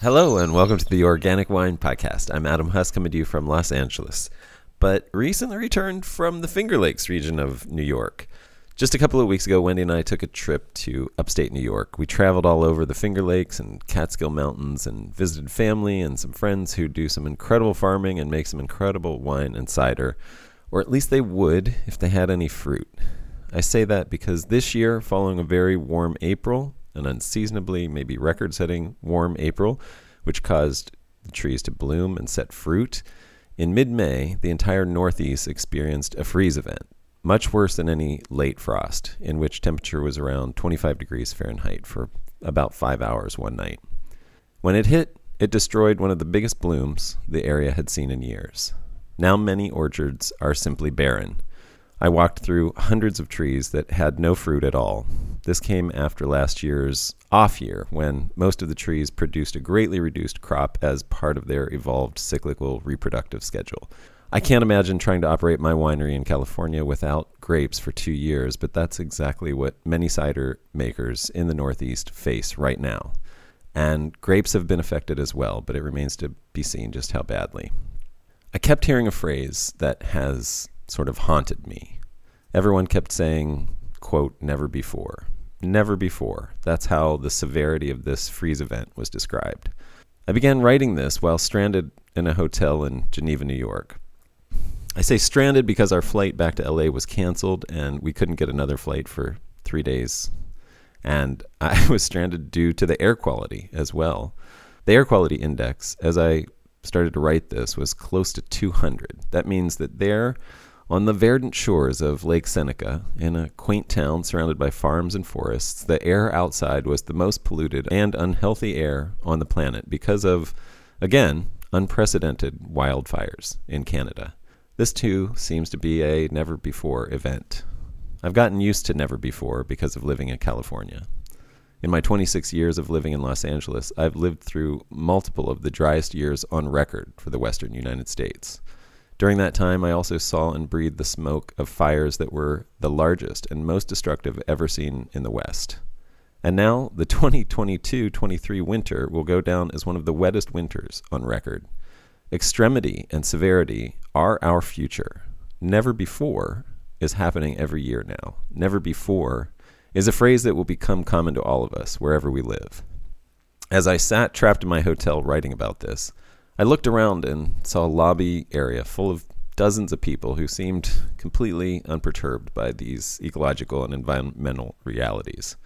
Hello, and welcome to the Organic Wine Podcast. I'm Adam Huss, coming to you from Los Angeles, but recently returned from the Finger Lakes region of New York. Just a couple of weeks ago, Wendy and I took a trip to upstate New York. We traveled all over the Finger Lakes and Catskill Mountains and visited family and some friends who do some incredible farming and make some incredible wine and cider, or at least they would if they had any fruit. I say that because this year, following a very warm April, an unseasonably, maybe record setting warm April, which caused the trees to bloom and set fruit. In mid May, the entire Northeast experienced a freeze event, much worse than any late frost, in which temperature was around 25 degrees Fahrenheit for about five hours one night. When it hit, it destroyed one of the biggest blooms the area had seen in years. Now many orchards are simply barren. I walked through hundreds of trees that had no fruit at all. This came after last year's off year, when most of the trees produced a greatly reduced crop as part of their evolved cyclical reproductive schedule. I can't imagine trying to operate my winery in California without grapes for two years, but that's exactly what many cider makers in the Northeast face right now. And grapes have been affected as well, but it remains to be seen just how badly. I kept hearing a phrase that has sort of haunted me. Everyone kept saying, quote, never before. Never before. That's how the severity of this freeze event was described. I began writing this while stranded in a hotel in Geneva, New York. I say stranded because our flight back to LA was canceled and we couldn't get another flight for three days. And I was stranded due to the air quality as well. The air quality index, as I started to write this, was close to 200. That means that there, on the verdant shores of Lake Seneca, in a quaint town surrounded by farms and forests, the air outside was the most polluted and unhealthy air on the planet because of, again, unprecedented wildfires in Canada. This too seems to be a never before event. I've gotten used to never before because of living in California. In my 26 years of living in Los Angeles, I've lived through multiple of the driest years on record for the western United States. During that time, I also saw and breathed the smoke of fires that were the largest and most destructive ever seen in the West. And now, the 2022 23 winter will go down as one of the wettest winters on record. Extremity and severity are our future. Never before is happening every year now. Never before is a phrase that will become common to all of us wherever we live. As I sat trapped in my hotel writing about this, I looked around and saw a lobby area full of dozens of people who seemed completely unperturbed by these ecological and environmental realities,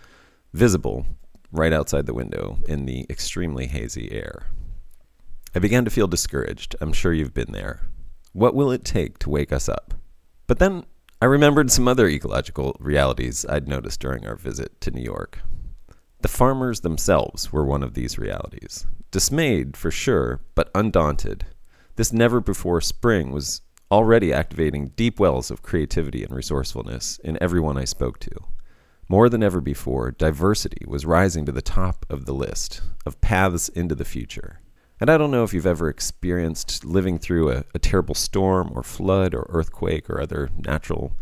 visible right outside the window in the extremely hazy air. I began to feel discouraged. I'm sure you've been there. What will it take to wake us up? But then I remembered some other ecological realities I'd noticed during our visit to New York. The farmers themselves were one of these realities. Dismayed, for sure, but undaunted, this never before spring was already activating deep wells of creativity and resourcefulness in everyone I spoke to. More than ever before, diversity was rising to the top of the list of paths into the future. And I don't know if you've ever experienced living through a, a terrible storm or flood or earthquake or other natural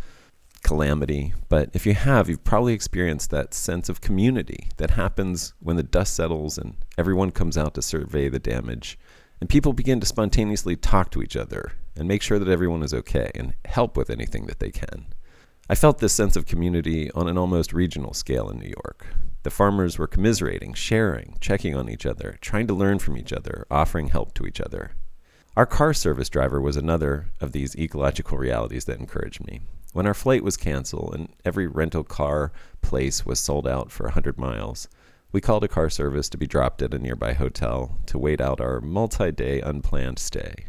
calamity, but if you have, you've probably experienced that sense of community that happens when the dust settles and everyone comes out to survey the damage. And people begin to spontaneously talk to each other and make sure that everyone is okay and help with anything that they can. I felt this sense of community on an almost regional scale in New York. The farmers were commiserating, sharing, checking on each other, trying to learn from each other, offering help to each other. Our car service driver was another of these ecological realities that encouraged me. When our flight was canceled and every rental car place was sold out for a 100 miles, we called a car service to be dropped at a nearby hotel to wait out our multi day unplanned stay.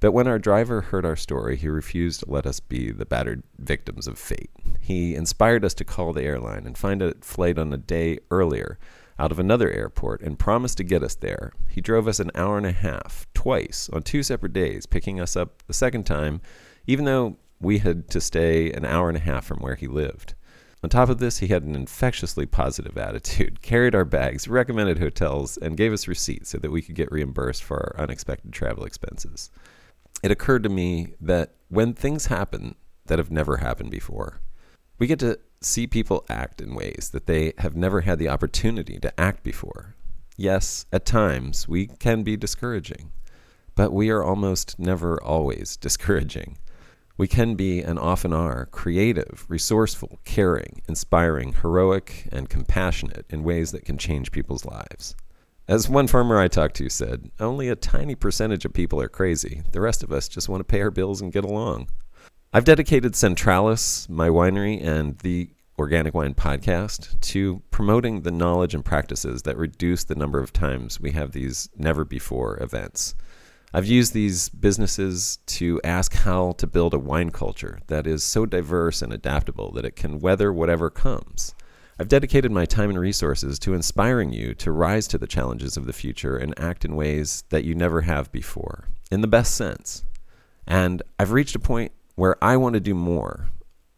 But when our driver heard our story, he refused to let us be the battered victims of fate. He inspired us to call the airline and find a flight on a day earlier out of another airport and promised to get us there. He drove us an hour and a half, twice, on two separate days, picking us up the second time, even though we had to stay an hour and a half from where he lived. On top of this, he had an infectiously positive attitude, carried our bags, recommended hotels, and gave us receipts so that we could get reimbursed for our unexpected travel expenses. It occurred to me that when things happen that have never happened before, we get to see people act in ways that they have never had the opportunity to act before. yes, at times we can be discouraging, but we are almost never always discouraging. We can be and often are creative, resourceful, caring, inspiring, heroic, and compassionate in ways that can change people's lives. As one farmer I talked to said, only a tiny percentage of people are crazy. The rest of us just want to pay our bills and get along. I've dedicated Centralis, my winery, and the Organic Wine podcast to promoting the knowledge and practices that reduce the number of times we have these never before events. I've used these businesses to ask how to build a wine culture that is so diverse and adaptable that it can weather whatever comes. I've dedicated my time and resources to inspiring you to rise to the challenges of the future and act in ways that you never have before, in the best sense. And I've reached a point where I want to do more.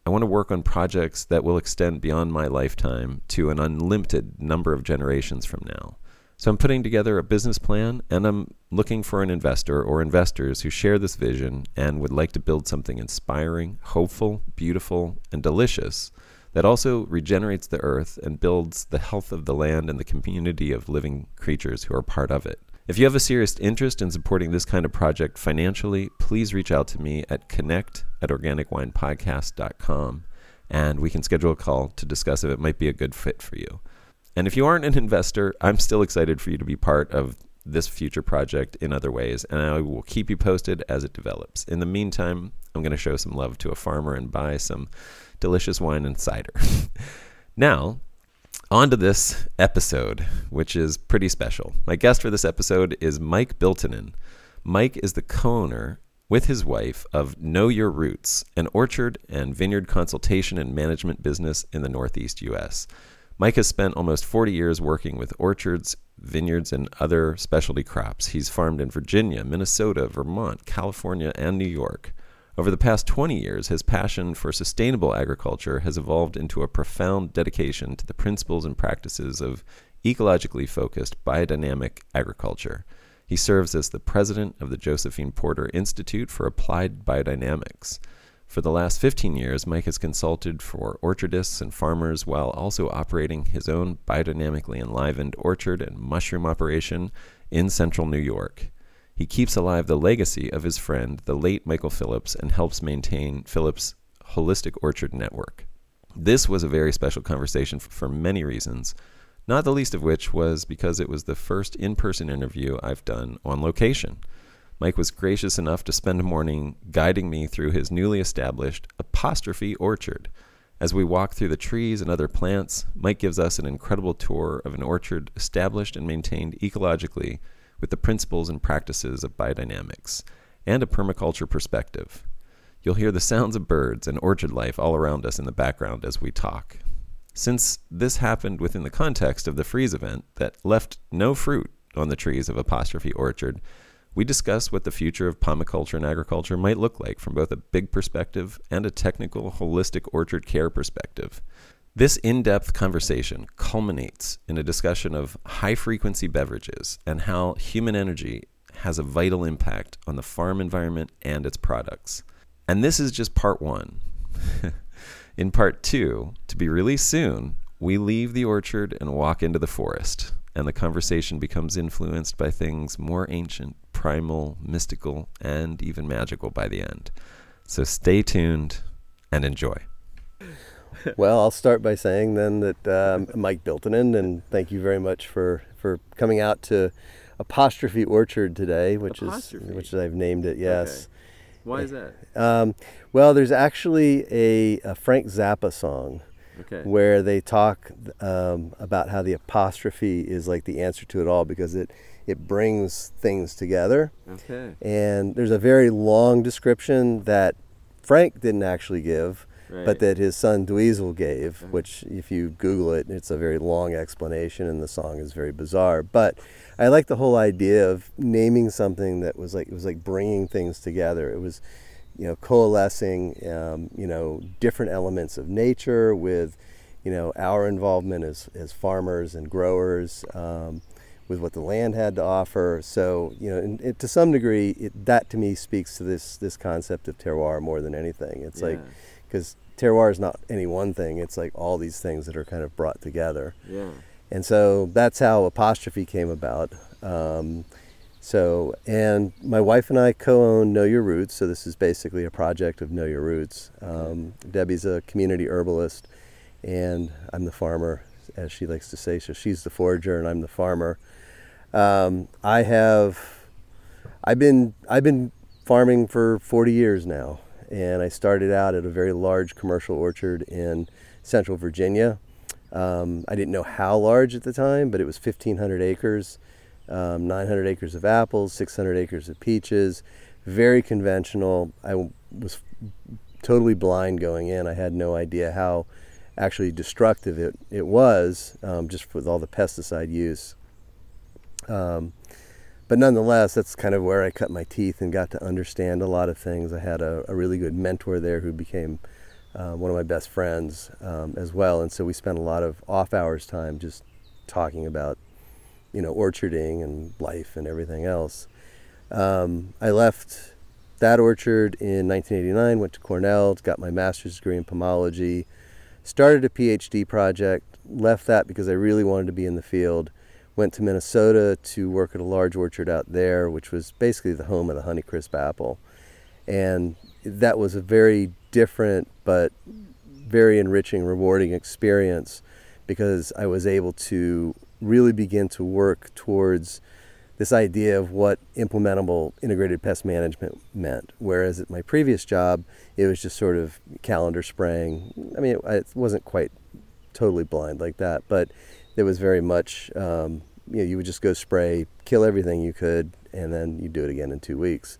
I want to work on projects that will extend beyond my lifetime to an unlimited number of generations from now. So I'm putting together a business plan and I'm looking for an investor or investors who share this vision and would like to build something inspiring, hopeful, beautiful, and delicious that also regenerates the earth and builds the health of the land and the community of living creatures who are part of it. If you have a serious interest in supporting this kind of project financially, please reach out to me at connect at organicwinepodcast.com and we can schedule a call to discuss if it might be a good fit for you. And if you aren't an investor, I'm still excited for you to be part of this future project in other ways, and I will keep you posted as it develops. In the meantime, I'm going to show some love to a farmer and buy some delicious wine and cider. now, on to this episode, which is pretty special. My guest for this episode is Mike Biltonen. Mike is the co owner with his wife of Know Your Roots, an orchard and vineyard consultation and management business in the Northeast U.S. Mike has spent almost 40 years working with orchards, vineyards, and other specialty crops. He's farmed in Virginia, Minnesota, Vermont, California, and New York. Over the past 20 years, his passion for sustainable agriculture has evolved into a profound dedication to the principles and practices of ecologically focused biodynamic agriculture. He serves as the president of the Josephine Porter Institute for Applied Biodynamics. For the last 15 years, Mike has consulted for orchardists and farmers while also operating his own biodynamically enlivened orchard and mushroom operation in central New York. He keeps alive the legacy of his friend, the late Michael Phillips, and helps maintain Phillips' holistic orchard network. This was a very special conversation for many reasons, not the least of which was because it was the first in person interview I've done on location. Mike was gracious enough to spend a morning guiding me through his newly established apostrophe orchard. As we walk through the trees and other plants, Mike gives us an incredible tour of an orchard established and maintained ecologically with the principles and practices of biodynamics and a permaculture perspective. You'll hear the sounds of birds and orchard life all around us in the background as we talk. Since this happened within the context of the freeze event that left no fruit on the trees of Apostrophe Orchard, we discuss what the future of pomiculture and agriculture might look like from both a big perspective and a technical, holistic orchard care perspective. This in depth conversation culminates in a discussion of high frequency beverages and how human energy has a vital impact on the farm environment and its products. And this is just part one. in part two, to be released soon, we leave the orchard and walk into the forest, and the conversation becomes influenced by things more ancient, primal, mystical, and even magical by the end. So stay tuned and enjoy well, I'll start by saying then that um, Mike Biltonen, and thank you very much for, for coming out to Apostrophe Orchard today, which Apostrophe. is which I've named it. Yes. Okay. Why is that? Um, well, there's actually a, a Frank Zappa song. Okay. Where they talk um, about how the apostrophe is like the answer to it all because it it brings things together. Okay. And there's a very long description that Frank didn't actually give, right. but that his son Dweezil gave, uh-huh. which if you Google it, it's a very long explanation, and the song is very bizarre. But I like the whole idea of naming something that was like it was like bringing things together. It was, you know, coalescing, um, you know, different elements of nature with, you know, our involvement as as farmers and growers. Um, with what the land had to offer. So, you know, and, and to some degree, it, that to me speaks to this this concept of terroir more than anything. It's yeah. like because terroir is not any one thing; it's like all these things that are kind of brought together. Yeah. And so that's how Apostrophe came about. Um, so, and my wife and I co own Know Your Roots. So, this is basically a project of Know Your Roots. Um, Debbie's a community herbalist, and I'm the farmer, as she likes to say. So, she's the forager, and I'm the farmer. Um, I have, I've been, I've been farming for 40 years now, and I started out at a very large commercial orchard in central Virginia. Um, I didn't know how large at the time, but it was 1,500 acres um, 900 acres of apples, 600 acres of peaches, very conventional. I was totally blind going in. I had no idea how actually destructive it, it was, um, just with all the pesticide use. Um, but nonetheless, that's kind of where I cut my teeth and got to understand a lot of things. I had a, a really good mentor there who became uh, one of my best friends um, as well. And so we spent a lot of off hours time just talking about you know, orcharding and life and everything else. Um, I left that orchard in 1989, went to Cornell, got my master's degree in pomology, started a PhD project, left that because I really wanted to be in the field, went to Minnesota to work at a large orchard out there, which was basically the home of the Honeycrisp apple. And that was a very different but very enriching, rewarding experience because I was able to really begin to work towards this idea of what implementable integrated pest management meant. Whereas at my previous job, it was just sort of calendar spraying. I mean, it, it wasn't quite totally blind like that, but it was very much, um, you know, you would just go spray, kill everything you could, and then you do it again in two weeks.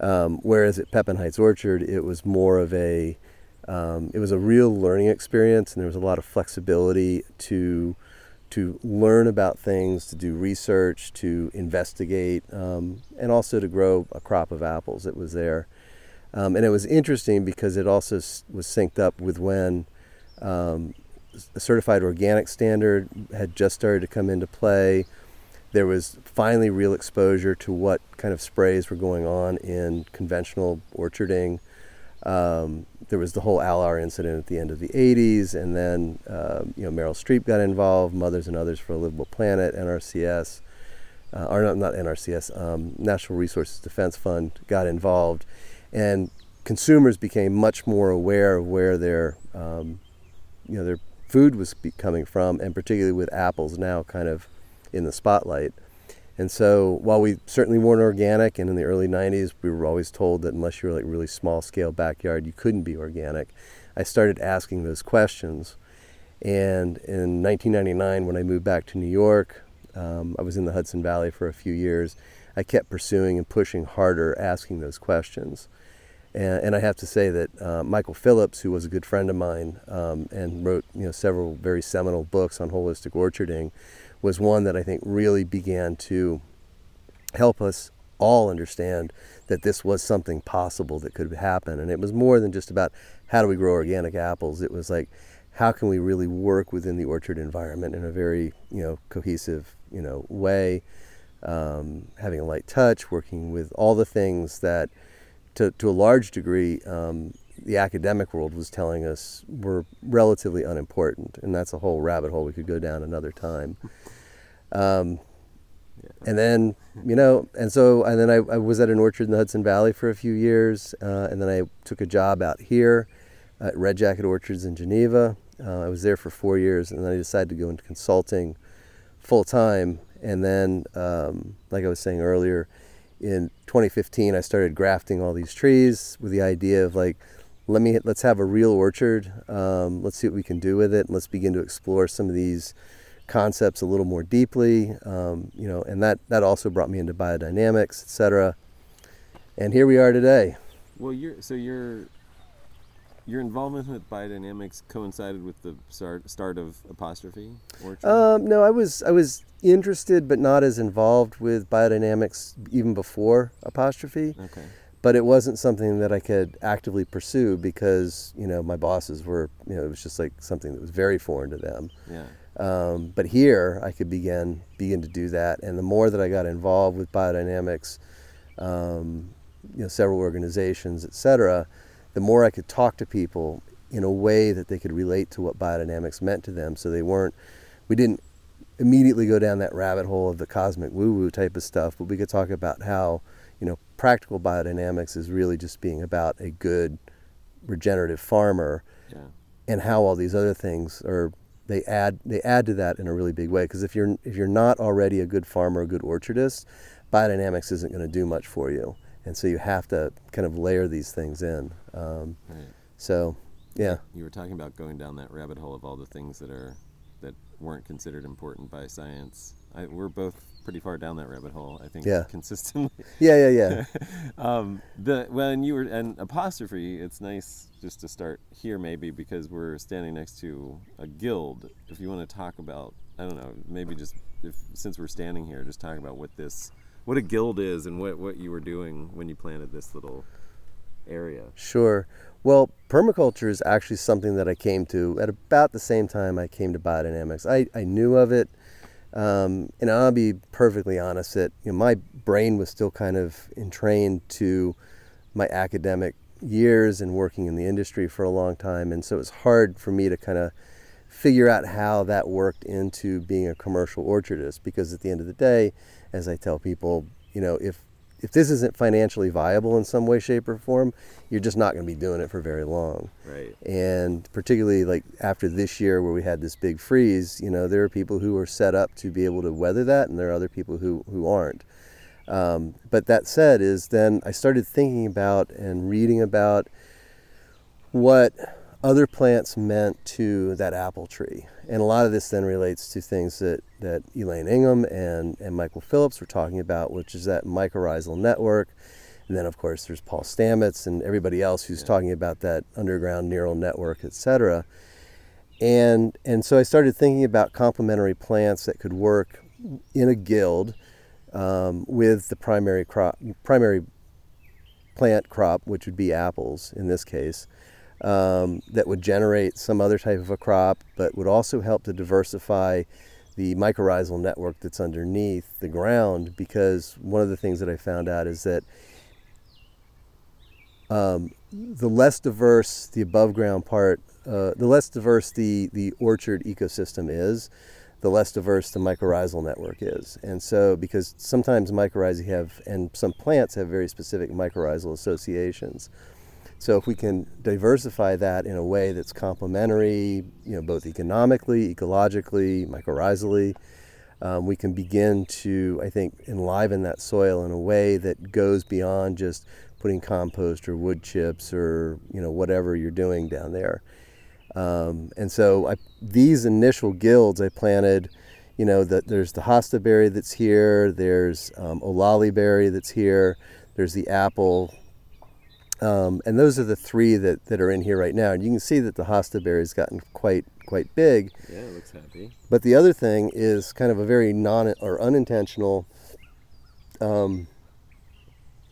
Um, whereas at Pepin Heights Orchard, it was more of a, um, it was a real learning experience, and there was a lot of flexibility to to learn about things, to do research, to investigate, um, and also to grow a crop of apples that was there. Um, and it was interesting because it also was synced up with when um, a certified organic standard had just started to come into play. There was finally real exposure to what kind of sprays were going on in conventional orcharding. Um, there was the whole Alar incident at the end of the 80s, and then um, you know Meryl Streep got involved, Mothers and Others for a Livable Planet, NRCS, uh, or not, not NRCS, um, Natural Resources Defense Fund got involved, and consumers became much more aware of where their um, you know their food was coming from, and particularly with apples now kind of in the spotlight. And so while we certainly weren't organic, and in the early 90s, we were always told that unless you were like really small scale backyard, you couldn't be organic. I started asking those questions. And in 1999, when I moved back to New York, um, I was in the Hudson Valley for a few years. I kept pursuing and pushing harder, asking those questions. And, and I have to say that uh, Michael Phillips, who was a good friend of mine um, and wrote you know, several very seminal books on holistic orcharding, was one that I think really began to help us all understand that this was something possible that could happen. And it was more than just about how do we grow organic apples. It was like, how can we really work within the orchard environment in a very, you know, cohesive, you know, way, um, having a light touch, working with all the things that, to, to a large degree, um, the academic world was telling us were relatively unimportant. And that's a whole rabbit hole we could go down another time. Um, and then, you know, and so, and then I, I, was at an orchard in the Hudson Valley for a few years. Uh, and then I took a job out here at Red Jacket Orchards in Geneva. Uh, I was there for four years. And then I decided to go into consulting full time. And then, um, like I was saying earlier, in 2015, I started grafting all these trees with the idea of like, let me let's have a real orchard. Um, let's see what we can do with it. And let's begin to explore some of these concepts a little more deeply, um, you know, and that, that also brought me into biodynamics, etc. And here we are today. Well, you're, so your your involvement with biodynamics coincided with the start, start of apostrophe um, no i was i was interested but not as involved with biodynamics even before apostrophe okay but it wasn't something that i could actively pursue because you know my bosses were you know it was just like something that was very foreign to them yeah um, but here I could begin begin to do that, and the more that I got involved with biodynamics, um, you know, several organizations, etc., the more I could talk to people in a way that they could relate to what biodynamics meant to them. So they weren't, we didn't immediately go down that rabbit hole of the cosmic woo woo type of stuff, but we could talk about how, practical biodynamics is really just being about a good regenerative farmer yeah. and how all these other things are they add they add to that in a really big way. Because if you're if you're not already a good farmer a good orchardist biodynamics isn't going to do much for you. And so you have to kind of layer these things in. Um, right. so yeah. You were talking about going down that rabbit hole of all the things that are that weren't considered important by science. I, we're both pretty far down that rabbit hole. I think. Yeah. Consistently. Yeah, yeah, yeah. um, the when you were an apostrophe, it's nice just to start here maybe because we're standing next to a guild. If you want to talk about, I don't know, maybe just if since we're standing here, just talk about what this, what a guild is, and what what you were doing when you planted this little area. Sure. Well, permaculture is actually something that I came to at about the same time I came to biodynamics. I, I knew of it um, and I'll be perfectly honest that you know, my brain was still kind of entrained to my academic years and working in the industry for a long time. And so it was hard for me to kind of figure out how that worked into being a commercial orchardist because at the end of the day, as I tell people, you know, if if this isn't financially viable in some way, shape, or form, you're just not going to be doing it for very long. Right. And particularly like after this year where we had this big freeze, you know, there are people who are set up to be able to weather that, and there are other people who who aren't. Um, but that said, is then I started thinking about and reading about what other plants meant to that apple tree. And a lot of this then relates to things that, that Elaine Ingham and, and Michael Phillips were talking about, which is that mycorrhizal network. And then, of course, there's Paul Stamets and everybody else who's yeah. talking about that underground neural network, et cetera. And, and so I started thinking about complementary plants that could work in a guild um, with the primary crop, primary plant crop, which would be apples in this case um, that would generate some other type of a crop, but would also help to diversify the mycorrhizal network that's underneath the ground. Because one of the things that I found out is that um, the less diverse the above ground part, uh, the less diverse the, the orchard ecosystem is, the less diverse the mycorrhizal network is. And so, because sometimes mycorrhizae have, and some plants have very specific mycorrhizal associations. So if we can diversify that in a way that's complementary, you know, both economically, ecologically, mycorrhizally, um, we can begin to, I think, enliven that soil in a way that goes beyond just putting compost or wood chips or you know whatever you're doing down there. Um, and so I, these initial guilds I planted, you know, that there's the hosta berry that's here, there's um, olali berry that's here, there's the apple um, and those are the three that, that are in here right now. And you can see that the hosta berry has gotten quite quite big. Yeah, it looks happy. But the other thing is kind of a very non or unintentional um,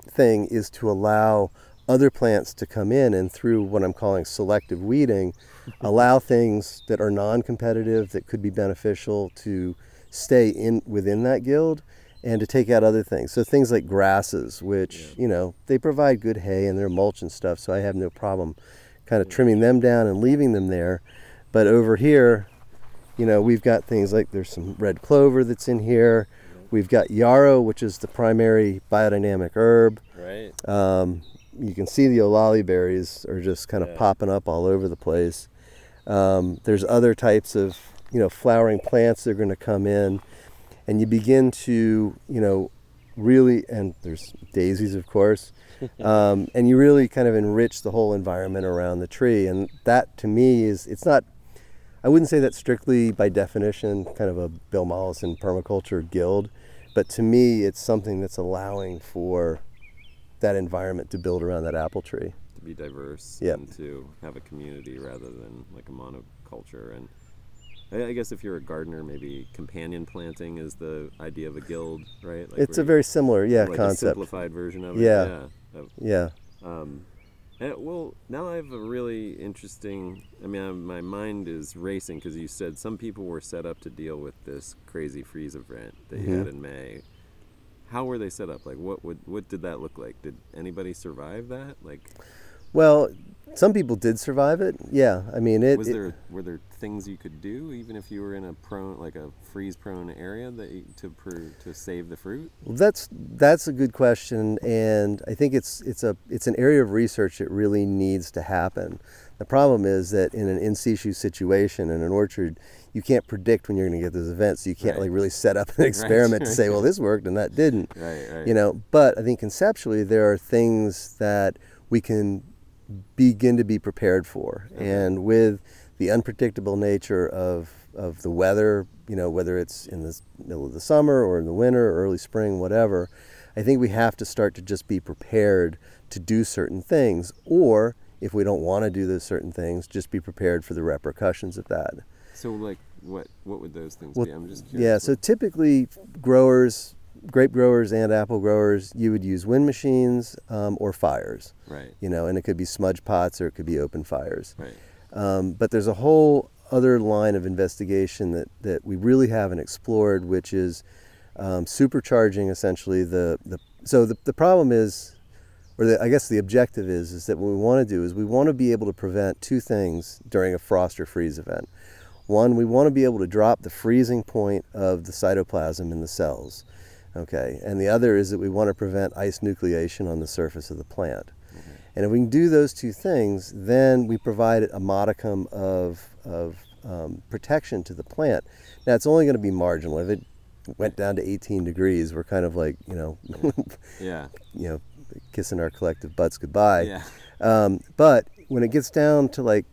thing is to allow other plants to come in and through what I'm calling selective weeding, allow things that are non-competitive that could be beneficial to stay in within that guild and to take out other things. So things like grasses, which, yeah. you know, they provide good hay and they're mulch and stuff, so I have no problem kind of trimming them down and leaving them there. But over here, you know, we've got things like there's some red clover that's in here. We've got yarrow, which is the primary biodynamic herb. Right. Um, you can see the olali berries are just kind of yeah. popping up all over the place. Um, there's other types of, you know, flowering plants that are going to come in and you begin to, you know, really, and there's daisies, of course, um, and you really kind of enrich the whole environment around the tree. And that to me is, it's not, I wouldn't say that strictly by definition kind of a Bill Mollison permaculture guild, but to me, it's something that's allowing for that environment to build around that apple tree. To be diverse yep. and to have a community rather than like a monoculture. And I guess if you're a gardener, maybe companion planting is the idea of a guild, right? Like it's a very similar, yeah, like concept. simplified version of yeah. it. Yeah. Yeah. Um, and, well, now I have a really interesting. I mean, I'm, my mind is racing because you said some people were set up to deal with this crazy freeze event that mm-hmm. you had in May. How were they set up? Like, what would what did that look like? Did anybody survive that? Like, well, some people did survive it. Yeah, I mean it. Was it, there were there things you could do even if you were in a prone like a freeze prone area that you, to to save the fruit? Well, that's that's a good question, and I think it's it's a it's an area of research that really needs to happen. The problem is that in an in situ situation in an orchard, you can't predict when you're going to get those events. So you can't right. like really set up an experiment right. to say, well, this worked and that didn't. Right, right. You know, but I think conceptually there are things that we can begin to be prepared for, okay. and with the unpredictable nature of of the weather, you know, whether it's in the middle of the summer or in the winter or early spring, whatever, I think we have to start to just be prepared to do certain things, or if we don't want to do those certain things, just be prepared for the repercussions of that. So, like, what what would those things well, be? I'm just curious. Yeah, so typically growers, grape growers and apple growers, you would use wind machines um, or fires. Right. You know, and it could be smudge pots or it could be open fires. Right. Um, but there's a whole other line of investigation that, that we really haven't explored, which is um, supercharging essentially the, the so the, the problem is or the, I guess the objective is, is that what we want to do is we want to be able to prevent two things during a frost or freeze event. One, we want to be able to drop the freezing point of the cytoplasm in the cells. Okay, and the other is that we want to prevent ice nucleation on the surface of the plant. Mm-hmm. And if we can do those two things, then we provide a modicum of, of um, protection to the plant. Now, it's only going to be marginal. If it went down to 18 degrees, we're kind of like, you know, yeah. you know, kissing our collective butts goodbye. Yeah. Um, but when it gets down to like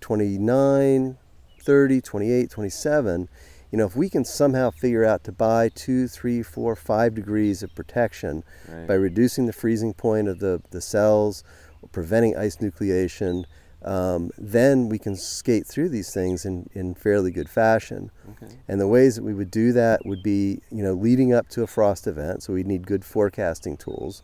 29, 30, 28, 27, you know, if we can somehow figure out to buy two, three, four, five degrees of protection right. by reducing the freezing point of the, the cells, preventing ice nucleation, um, then we can skate through these things in, in fairly good fashion. Okay. And the ways that we would do that would be, you know, leading up to a frost event, so we'd need good forecasting tools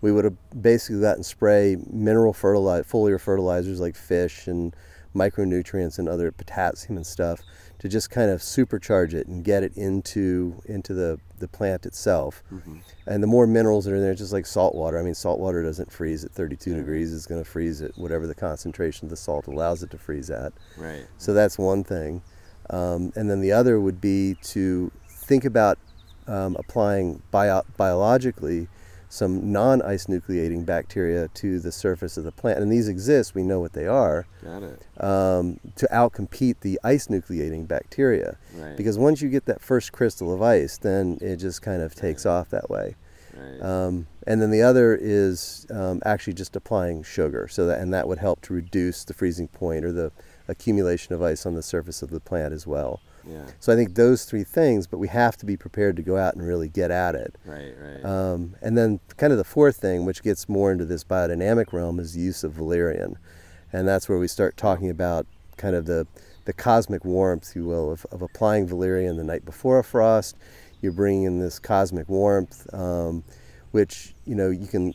we would have basically gotten spray mineral fertilizer, foliar fertilizers like fish and micronutrients and other potassium and stuff to just kind of supercharge it and get it into into the, the plant itself. Mm-hmm. And the more minerals that are there, just like salt water. I mean, salt water doesn't freeze at 32 yeah. degrees. It's going to freeze at whatever the concentration of the salt allows it to freeze at. Right. So that's one thing. Um, and then the other would be to think about um, applying bio- biologically some non-ice nucleating bacteria to the surface of the plant, and these exist. We know what they are. Got it. Um, to outcompete the ice nucleating bacteria, right. because once you get that first crystal of ice, then it just kind of takes right. off that way. Right. Um, and then the other is um, actually just applying sugar, so that and that would help to reduce the freezing point or the accumulation of ice on the surface of the plant as well. Yeah. So I think those three things, but we have to be prepared to go out and really get at it. Right, right. Um, and then kind of the fourth thing, which gets more into this biodynamic realm, is the use of valerian, and that's where we start talking about kind of the the cosmic warmth, if you will, of, of applying valerian the night before a frost. You're bringing in this cosmic warmth, um, which you know you can.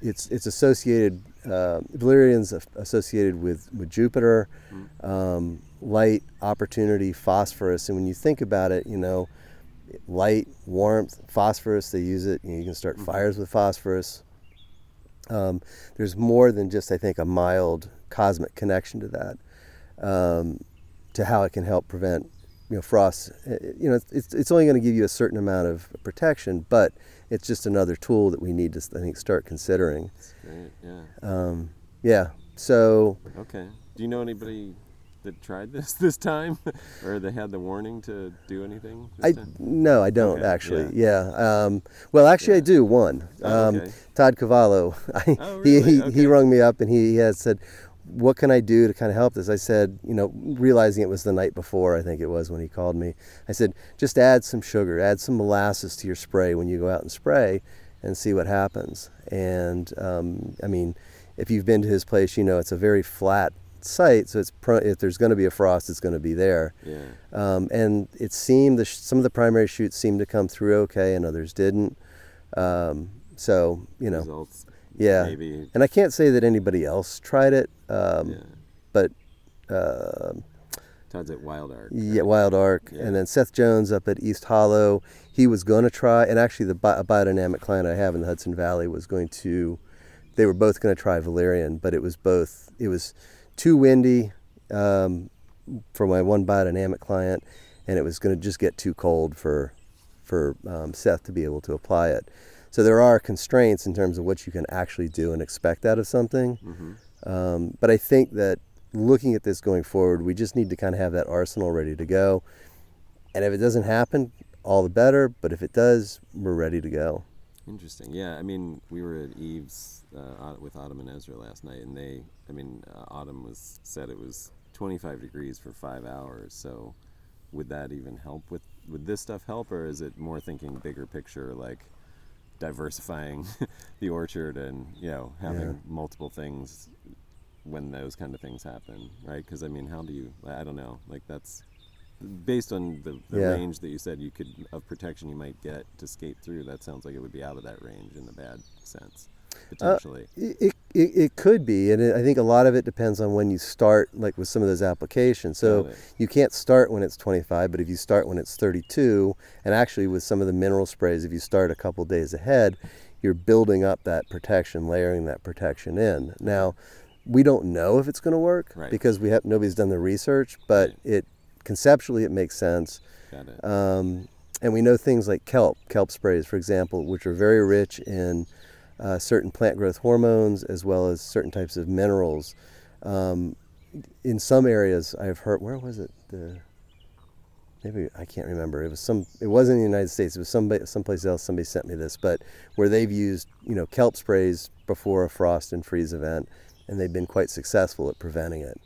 It's it's associated. Uh, valerian's associated with with Jupiter. Mm-hmm. Um, light, opportunity, phosphorus. And when you think about it, you know, light, warmth, phosphorus, they use it. You, know, you can start mm-hmm. fires with phosphorus. Um, there's more than just, I think, a mild cosmic connection to that, um, to how it can help prevent, you know, frost. You know, it's, it's only going to give you a certain amount of protection, but it's just another tool that we need to, I think, start considering. That's great. Yeah. Um, yeah. So. Okay. Do you know anybody that tried this this time, or they had the warning to do anything? I time? no, I don't okay, actually. Yeah. yeah. Um, well, actually, yeah. I do one. Oh, um, okay. Todd Cavallo. oh, really? he he, okay. he rung me up and he, he had said, "What can I do to kind of help this?" I said, you know, realizing it was the night before, I think it was when he called me. I said, just add some sugar, add some molasses to your spray when you go out and spray, and see what happens. And um, I mean, if you've been to his place, you know it's a very flat site, so it's pro- if there's going to be a frost, it's going to be there. Yeah. Um, and it seemed the sh- some of the primary shoots seemed to come through okay, and others didn't. Um, so you know, Results, yeah. Maybe. And I can't say that anybody else tried it, um, yeah. but. Uh, Todd's at Wild Arc. Yeah, Wild Arc, yeah. and then Seth Jones up at East Hollow. He was going to try, and actually, the bi- biodynamic client I have in the Hudson Valley was going to they were both going to try valerian, but it was both. It was too windy um, for my one biodynamic client, and it was going to just get too cold for for um, Seth to be able to apply it. So there are constraints in terms of what you can actually do and expect out of something. Mm-hmm. Um, but I think that looking at this going forward, we just need to kind of have that arsenal ready to go. And if it doesn't happen, all the better. But if it does, we're ready to go. Interesting. Yeah, I mean, we were at Eve's uh, with Autumn and Ezra last night, and they, I mean, uh, Autumn was said it was 25 degrees for five hours. So, would that even help with would this stuff help, or is it more thinking bigger picture, like diversifying the orchard and you know having yeah. multiple things when those kind of things happen, right? Because I mean, how do you? I don't know. Like that's based on the, the yeah. range that you said you could of protection you might get to skate through. That sounds like it would be out of that range in the bad sense potentially. Uh, it, it, it could be, and it, I think a lot of it depends on when you start, like with some of those applications. So you can't start when it's 25, but if you start when it's 32, and actually with some of the mineral sprays, if you start a couple days ahead, you're building up that protection, layering that protection in. Now, we don't know if it's going to work right. because we have nobody's done the research, but right. it conceptually it makes sense. Got it. Um, and we know things like kelp, kelp sprays, for example, which are very rich in uh, certain plant growth hormones as well as certain types of minerals. Um, in some areas, I've heard. Where was it? The maybe I can't remember. It was some. It wasn't in the United States. It was somebody, someplace else. Somebody sent me this, but where they've used you know kelp sprays before a frost and freeze event, and they've been quite successful at preventing it.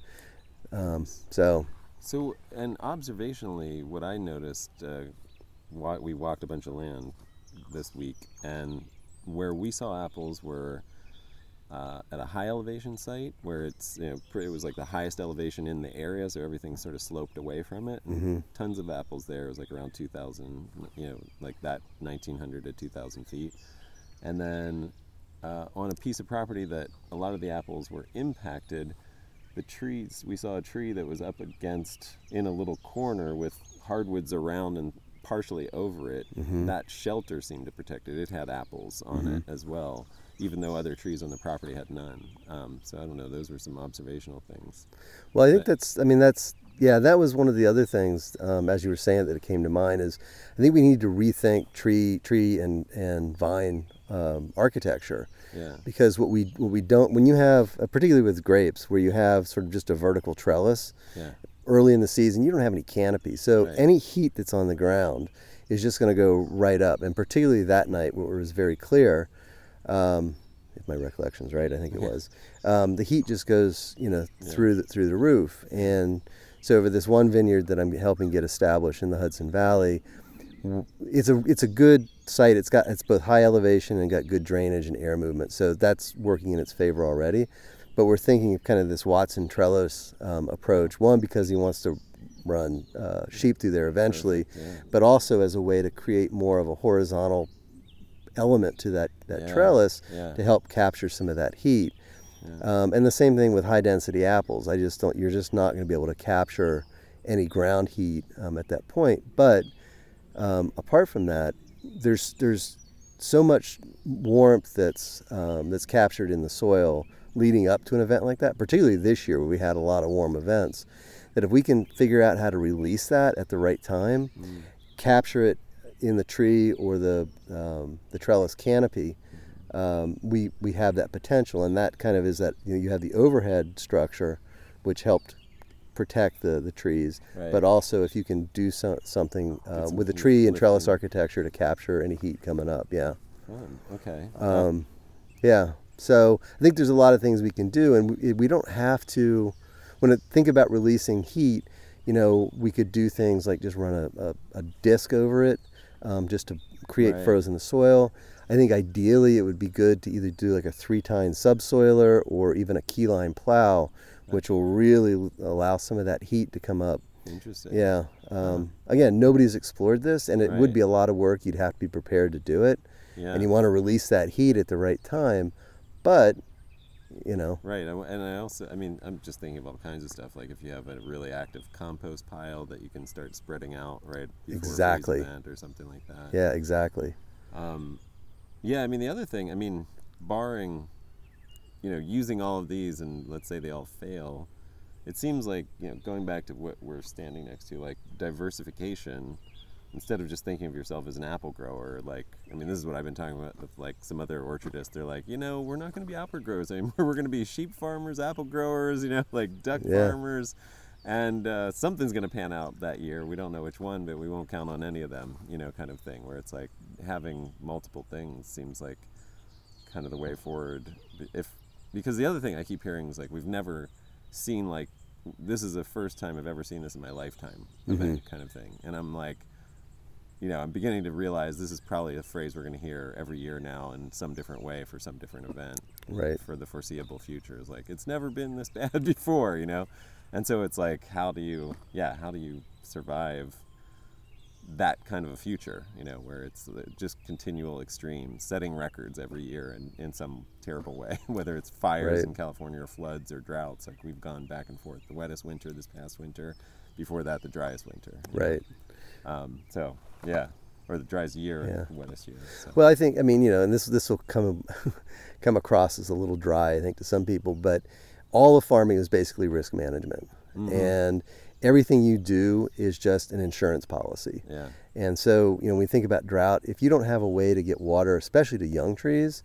Um, so. So and observationally, what I noticed, uh, we walked a bunch of land this week, and where we saw apples were uh, at a high elevation site where it's you know it was like the highest elevation in the area, so everything sort of sloped away from it. Mm-hmm. Tons of apples there. It was like around 2,000, you know, like that 1,900 to 2,000 feet. And then uh, on a piece of property that a lot of the apples were impacted, the trees we saw a tree that was up against in a little corner with hardwoods around and partially over it, mm-hmm. that shelter seemed to protect it. It had apples on mm-hmm. it as well, even though other trees on the property had none. Um, so I don't know. Those were some observational things. Well, I think but, that's. I mean, that's. Yeah, that was one of the other things um, as you were saying that it came to mind is I think we need to rethink tree, tree and and vine um, architecture. Yeah. Because what we what we don't when you have uh, particularly with grapes where you have sort of just a vertical trellis, yeah early in the season, you don't have any canopy. So right. any heat that's on the ground is just going to go right up. And particularly that night, where it was very clear, um, if my recollection's right, I think it was, um, the heat just goes, you know, yeah. through the, through the roof. And so over this one vineyard that I'm helping get established in the Hudson Valley, it's a it's a good site. It's got it's both high elevation and got good drainage and air movement. So that's working in its favor already but we're thinking of kind of this Watson Trellis um, approach. One, because he wants to run uh, sheep through there eventually, yeah. but also as a way to create more of a horizontal element to that, that yeah. trellis yeah. to help capture some of that heat. Um, and the same thing with high density apples. I just don't. You're just not going to be able to capture any ground heat um, at that point. But um, apart from that, there's there's so much warmth that's um, that's captured in the soil leading up to an event like that, particularly this year where we had a lot of warm events, that if we can figure out how to release that at the right time, mm. capture it in the tree or the um, the trellis canopy, um, we we have that potential, and that kind of is that you know you have the overhead structure, which helped protect the, the trees, right. but also if you can do so, something uh, with the tree and trellis architecture to capture any heat coming up, yeah. Fun. Okay. Um, yeah. So I think there's a lot of things we can do, and we, we don't have to. When I think about releasing heat, you know, we could do things like just run a, a, a disc over it, um, just to create right. frozen the soil. I think ideally it would be good to either do like a three-tine subsoiler or even a keyline plow, which will really allow some of that heat to come up. Interesting. Yeah. Um, again, nobody's explored this, and it right. would be a lot of work. You'd have to be prepared to do it, yeah. and you want to release that heat at the right time. But you know. Right, and I also, I mean, I'm just thinking of all kinds of stuff. Like if you have a really active compost pile that you can start spreading out right exactly or something like that. Yeah, exactly. Um, yeah, I mean the other thing, I mean, barring you know, using all of these, and let's say they all fail, it seems like you know, going back to what we're standing next to, like diversification. Instead of just thinking of yourself as an apple grower, like I mean, this is what I've been talking about with like some other orchardists. They're like, you know, we're not going to be apple growers anymore. We're going to be sheep farmers, apple growers, you know, like duck yeah. farmers and uh, something's going to pan out that year. We don't know which one, but we won't count on any of them, you know, kind of thing. Where it's like having multiple things seems like kind of the way forward. If because the other thing I keep hearing is like we've never seen like this is the first time I've ever seen this in my lifetime mm-hmm. event kind of thing, and I'm like. You know, I'm beginning to realize this is probably a phrase we're going to hear every year now in some different way for some different event, right? For the foreseeable future, is like it's never been this bad before, you know? And so it's like how do you yeah how do you survive that kind of a future you know where it's uh, just continual extremes setting records every year in, in some terrible way whether it's fires right. in california or floods or droughts. Like we've gone back and forth the wettest winter this past winter before that the driest winter right um, so yeah or the driest year yeah. wettest year so. well i think i mean you know and this this will come come across as a little dry i think to some people but all of farming is basically risk management. Mm-hmm. And everything you do is just an insurance policy. Yeah. And so, you know, when we think about drought, if you don't have a way to get water, especially to young trees,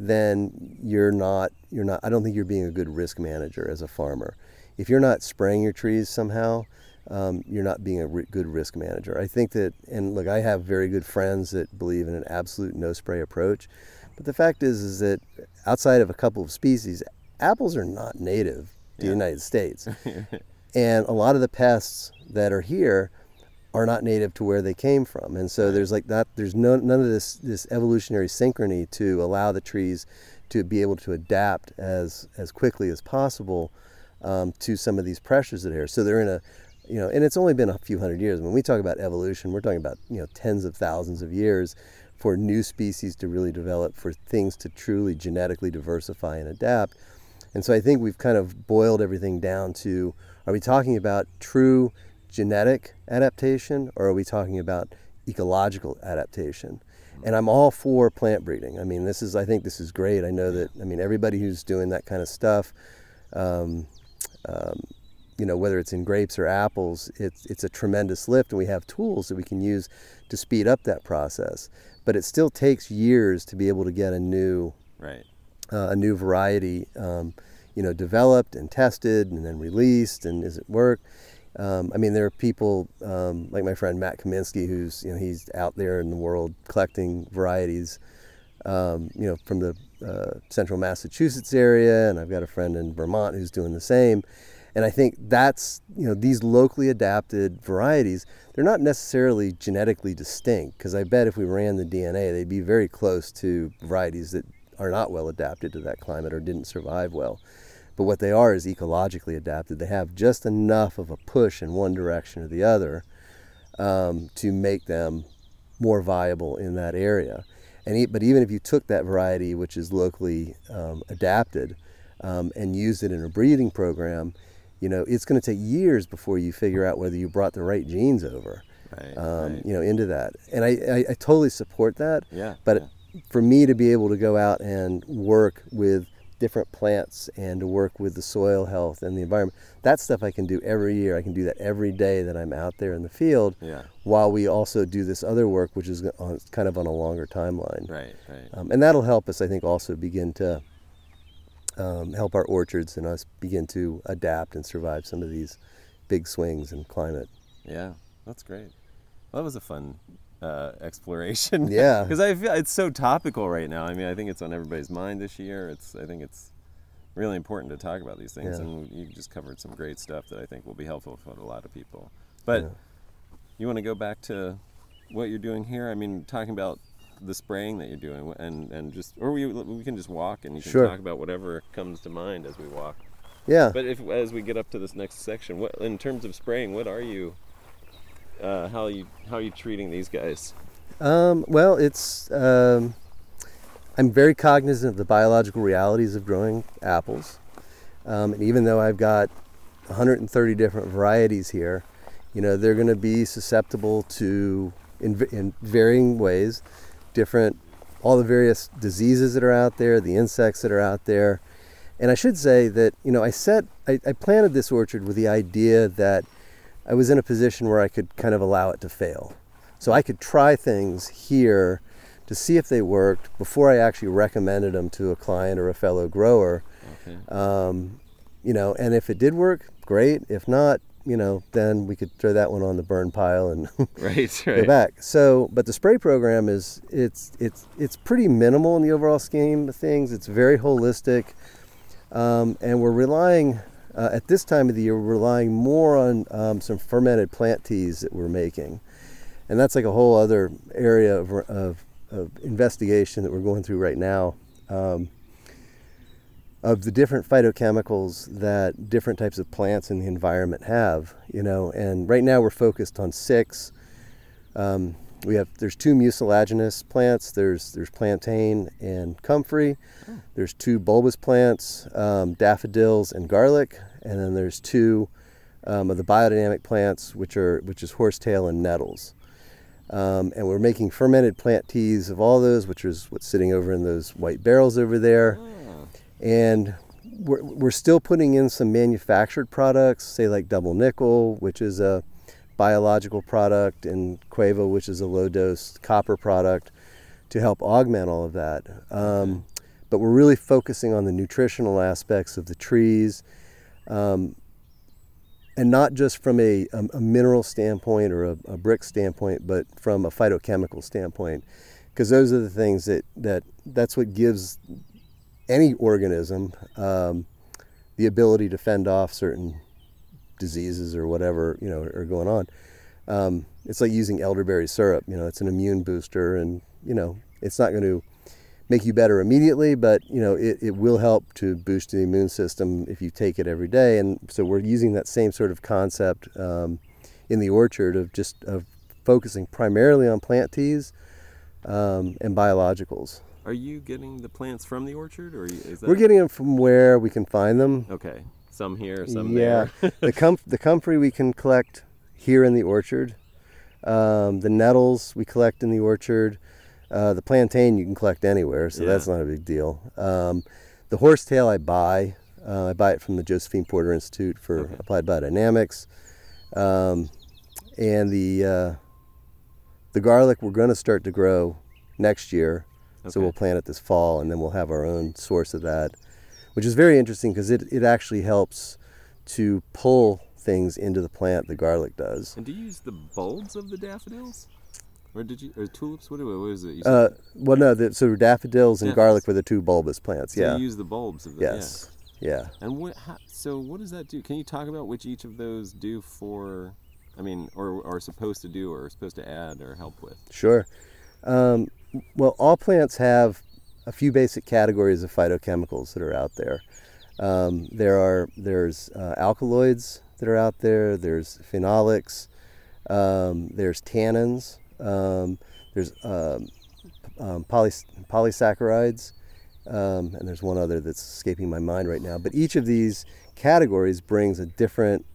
then you're not you're not I don't think you're being a good risk manager as a farmer. If you're not spraying your trees somehow, um, you're not being a re- good risk manager. I think that, and look, I have very good friends that believe in an absolute no spray approach. But the fact is, is that outside of a couple of species, apples are not native to yeah. the United States. and a lot of the pests that are here are not native to where they came from. And so there's like that there's no, none of this this evolutionary synchrony to allow the trees to be able to adapt as as quickly as possible um, to some of these pressures that are here. So they're in a you know, and it's only been a few hundred years. When we talk about evolution, we're talking about you know tens of thousands of years for new species to really develop, for things to truly genetically diversify and adapt. And so I think we've kind of boiled everything down to are we talking about true genetic adaptation or are we talking about ecological adaptation? And I'm all for plant breeding. I mean, this is, I think this is great. I know that, I mean, everybody who's doing that kind of stuff, um, um, you know, whether it's in grapes or apples, it's, it's a tremendous lift, and we have tools that we can use to speed up that process. But it still takes years to be able to get a new right uh, a new variety, um, you know, developed and tested and then released, and does it work? Um, I mean, there are people um, like my friend Matt Kaminsky, who's you know he's out there in the world collecting varieties, um, you know, from the uh, central Massachusetts area, and I've got a friend in Vermont who's doing the same. And I think that's you know these locally adapted varieties. They're not necessarily genetically distinct because I bet if we ran the DNA, they'd be very close to varieties that are not well adapted to that climate or didn't survive well. But what they are is ecologically adapted. They have just enough of a push in one direction or the other um, to make them more viable in that area. And but even if you took that variety, which is locally um, adapted, um, and used it in a breeding program, you know it's going to take years before you figure out whether you brought the right genes over. Right, um, right. You know, into that, and I, I, I totally support that. Yeah. But yeah for me to be able to go out and work with different plants and to work with the soil health and the environment. That stuff I can do every year. I can do that every day that I'm out there in the field. Yeah. While we also do this other work, which is on, kind of on a longer timeline. Right. Right. Um, and that'll help us, I think, also begin to um, help our orchards and us begin to adapt and survive some of these big swings in climate. Yeah, that's great. Well, that was a fun uh, exploration. Yeah, because I feel it's so topical right now. I mean, I think it's on everybody's mind this year. It's I think it's really important to talk about these things, yeah. and you just covered some great stuff that I think will be helpful for a lot of people. But yeah. you want to go back to what you're doing here? I mean, talking about the spraying that you're doing, and and just or we we can just walk and you can sure. talk about whatever comes to mind as we walk. Yeah. But if as we get up to this next section, what in terms of spraying, what are you uh, how are you how are you treating these guys? Um, well, it's um, I'm very cognizant of the biological realities of growing apples, um, and even though I've got 130 different varieties here, you know they're going to be susceptible to in, in varying ways, different all the various diseases that are out there, the insects that are out there, And I should say that, you know, I set, I, I planted this orchard with the idea that I was in a position where I could kind of allow it to fail. So I could try things here to see if they worked before I actually recommended them to a client or a fellow grower. Okay. Um, you know, and if it did work, great. If not, you know, then we could throw that one on the burn pile and right, right. go back. So, but the spray program is it's it's it's pretty minimal in the overall scheme of things. It's very holistic, um, and we're relying uh, at this time of the year. We're relying more on um, some fermented plant teas that we're making, and that's like a whole other area of, of, of investigation that we're going through right now. Um, of the different phytochemicals that different types of plants in the environment have, you know. And right now we're focused on six. Um, we have there's two mucilaginous plants. There's there's plantain and comfrey. Oh. There's two bulbous plants, um, daffodils and garlic, and then there's two um, of the biodynamic plants, which are which is horsetail and nettles. Um, and we're making fermented plant teas of all those, which is what's sitting over in those white barrels over there. Oh and we're, we're still putting in some manufactured products, say like double nickel, which is a biological product, and Cueva, which is a low dose copper product, to help augment all of that. Um, but we're really focusing on the nutritional aspects of the trees. Um, and not just from a, a, a mineral standpoint or a, a, Brix standpoint, but from a phytochemical standpoint, because those are the things that, that that's what gives any organism um, the ability to fend off certain diseases or whatever you know are going on. Um, it's like using elderberry syrup. You know, it's an immune booster, and you know it's not going to make you better immediately, but you know it, it will help to boost the immune system if you take it every day. And so we're using that same sort of concept um, in the orchard of just of focusing primarily on plant teas um, and biologicals. Are you getting the plants from the orchard, or is that... we're getting them from where we can find them? Okay, some here, some yeah. there. the com- the comfrey we can collect here in the orchard. Um, the nettles we collect in the orchard. Uh, the plantain you can collect anywhere, so yeah. that's not a big deal. Um, the horsetail I buy. Uh, I buy it from the Josephine Porter Institute for okay. Applied Biodynamics. Um, and the uh, the garlic we're going to start to grow next year Okay. So we'll plant it this fall, and then we'll have our own source of that, which is very interesting because it, it actually helps to pull things into the plant. The garlic does. And do you use the bulbs of the daffodils? Or did you or tulips? What, what is it? Uh, well, no. The, so daffodils and garlic were the two bulbous plants. So yeah. You use the bulbs of the yes. Yeah. yeah. And what? How, so what does that do? Can you talk about which each of those do for? I mean, or are supposed to do, or are supposed to add, or help with? Sure. Um, well, all plants have a few basic categories of phytochemicals that are out there. Um, there are there's uh, alkaloids that are out there. There's phenolics. Um, there's tannins. Um, there's um, um, poly, polysaccharides, um, and there's one other that's escaping my mind right now. But each of these categories brings a different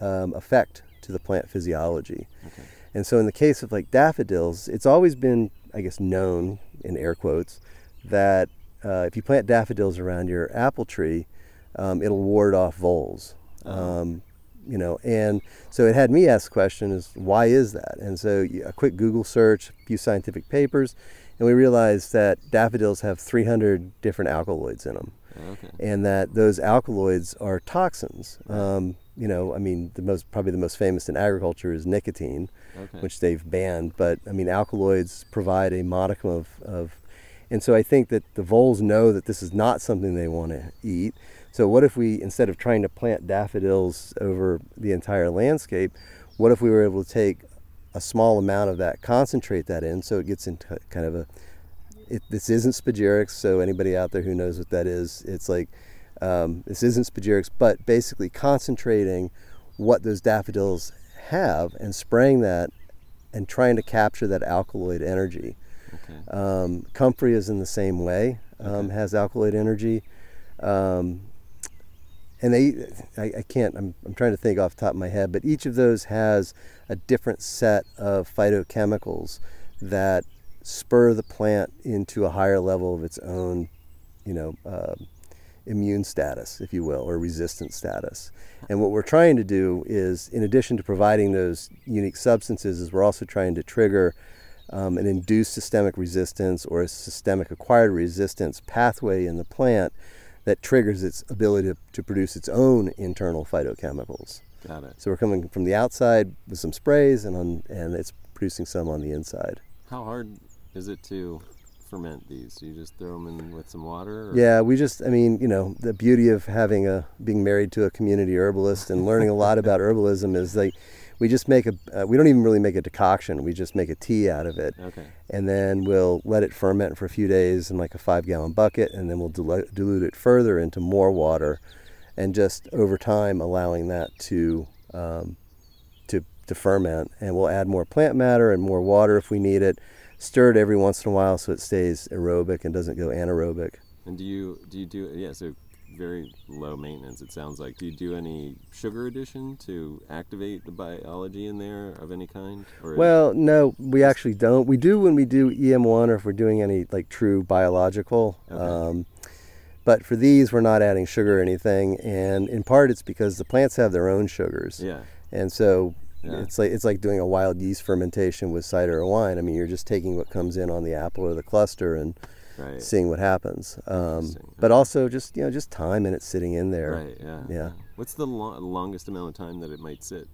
effect to the plant physiology. Okay. And so, in the case of like daffodils, it's always been I guess, known in air quotes that uh, if you plant daffodils around your apple tree, um, it'll ward off voles. Uh-huh. Um, you know, and so it had me ask the question: Is why is that? And so a quick Google search, a few scientific papers, and we realized that daffodils have 300 different alkaloids in them, okay. and that those alkaloids are toxins. Um, you know, I mean, the most probably the most famous in agriculture is nicotine, okay. which they've banned. But I mean, alkaloids provide a modicum of, of, and so I think that the voles know that this is not something they want to eat. So what if we, instead of trying to plant daffodils over the entire landscape, what if we were able to take a small amount of that, concentrate that in, so it gets into kind of a. It, this isn't spagyrics, so anybody out there who knows what that is, it's like um, this isn't spagyrics, but basically concentrating what those daffodils have and spraying that and trying to capture that alkaloid energy. Okay. Um, comfrey is in the same way, um, okay. has alkaloid energy. Um, and they, I, I, can't, I'm, I'm trying to think off the top of my head, but each of those has a different set of phytochemicals that spur the plant into a higher level of its own, you know, uh, immune status, if you will, or resistant status. And what we're trying to do is, in addition to providing those unique substances, is we're also trying to trigger um, an induced systemic resistance or a systemic acquired resistance pathway in the plant that triggers its ability to, to produce its own internal phytochemicals. Got it. So we're coming from the outside with some sprays, and on, and it's producing some on the inside. How hard is it to ferment these? Do you just throw them in with some water? Or? Yeah, we just, I mean, you know, the beauty of having a being married to a community herbalist and learning a lot about herbalism is like we just make a uh, we don't even really make a decoction we just make a tea out of it okay and then we'll let it ferment for a few days in like a five gallon bucket and then we'll dilute, dilute it further into more water and just over time allowing that to um, to to ferment and we'll add more plant matter and more water if we need it stir it every once in a while so it stays aerobic and doesn't go anaerobic. And do you do you do yeah? So very low maintenance. It sounds like. Do you do any sugar addition to activate the biology in there of any kind? well, no, we actually don't. We do when we do EM1 or if we're doing any like true biological. Okay. Um, but for these, we're not adding sugar or anything, and in part it's because the plants have their own sugars. Yeah. And so yeah. It's like it's like doing a wild yeast fermentation with cider or wine. I mean, you're just taking what comes in on the apple or the cluster and right. seeing what happens. Um, but also just you know just time and it's sitting in there. Right. Yeah. Yeah. What's the lo- longest amount of time that it might sit?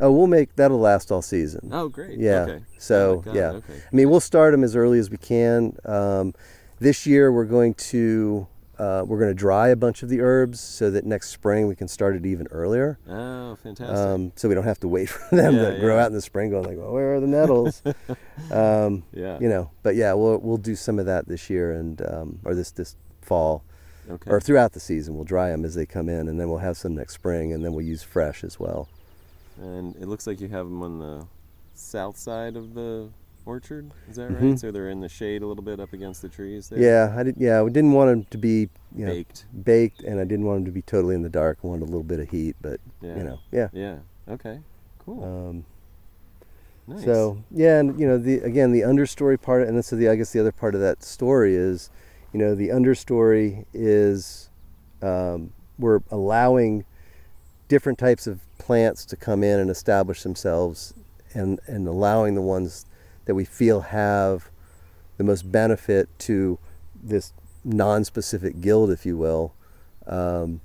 Oh, we'll make that'll last all season. Oh, great. Yeah. Okay. So oh yeah, okay. I mean, we'll start them as early as we can. Um, this year, we're going to uh, we're going to dry a bunch of the herbs so that next spring we can start it even earlier. Oh, fantastic! Um, so we don't have to wait for them yeah, to yeah. grow out in the spring, going like, well, where are the nettles? um, yeah. You know, but yeah, we'll we'll do some of that this year and um, or this this fall, okay. or throughout the season. We'll dry them as they come in, and then we'll have some next spring, and then we'll use fresh as well. And it looks like you have them on the south side of the orchard. Is that right? Mm-hmm. So they're in the shade a little bit up against the trees. There? Yeah, I did. Yeah, we didn't want them to be you know, baked, baked, and I didn't want them to be totally in the dark. I wanted a little bit of heat, but yeah. you know, yeah, yeah, okay, cool. Um, nice. So yeah, and you know, the again the understory part, and so the I guess the other part of that story is, you know, the understory is um, we're allowing different types of plants to come in and establish themselves, and and allowing the ones that we feel have the most benefit to this non-specific guild, if you will, um,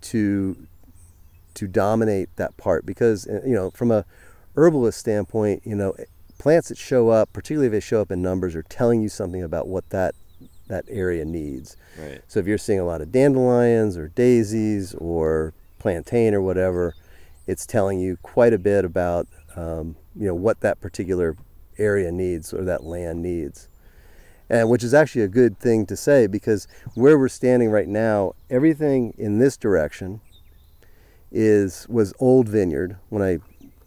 to to dominate that part. Because uh, you know, from a herbalist standpoint, you know, plants that show up, particularly if they show up in numbers, are telling you something about what that that area needs. Right. So if you're seeing a lot of dandelions or daisies or plantain or whatever, it's telling you quite a bit about um, you know what that particular area needs or that land needs. And which is actually a good thing to say because where we're standing right now everything in this direction is was old vineyard when i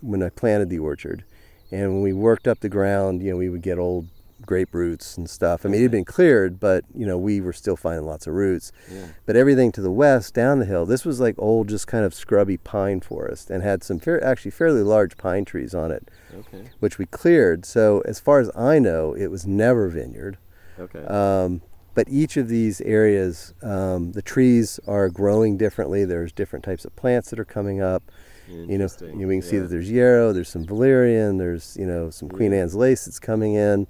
when i planted the orchard. And when we worked up the ground you know we would get old grape roots and stuff. I mean, it had been cleared, but you know, we were still finding lots of roots. Yeah. But everything to the west, down the hill, this was like old, just kind of scrubby pine forest, and had some fair, actually fairly large pine trees on it, okay. which we cleared. So as far as I know, it was never vineyard. Okay. Um, but each of these areas, um, the trees are growing differently. There's different types of plants that are coming up. You know, you know, we can yeah. see that there's yarrow, there's some valerian, there's you know some Queen Anne's lace that's coming in.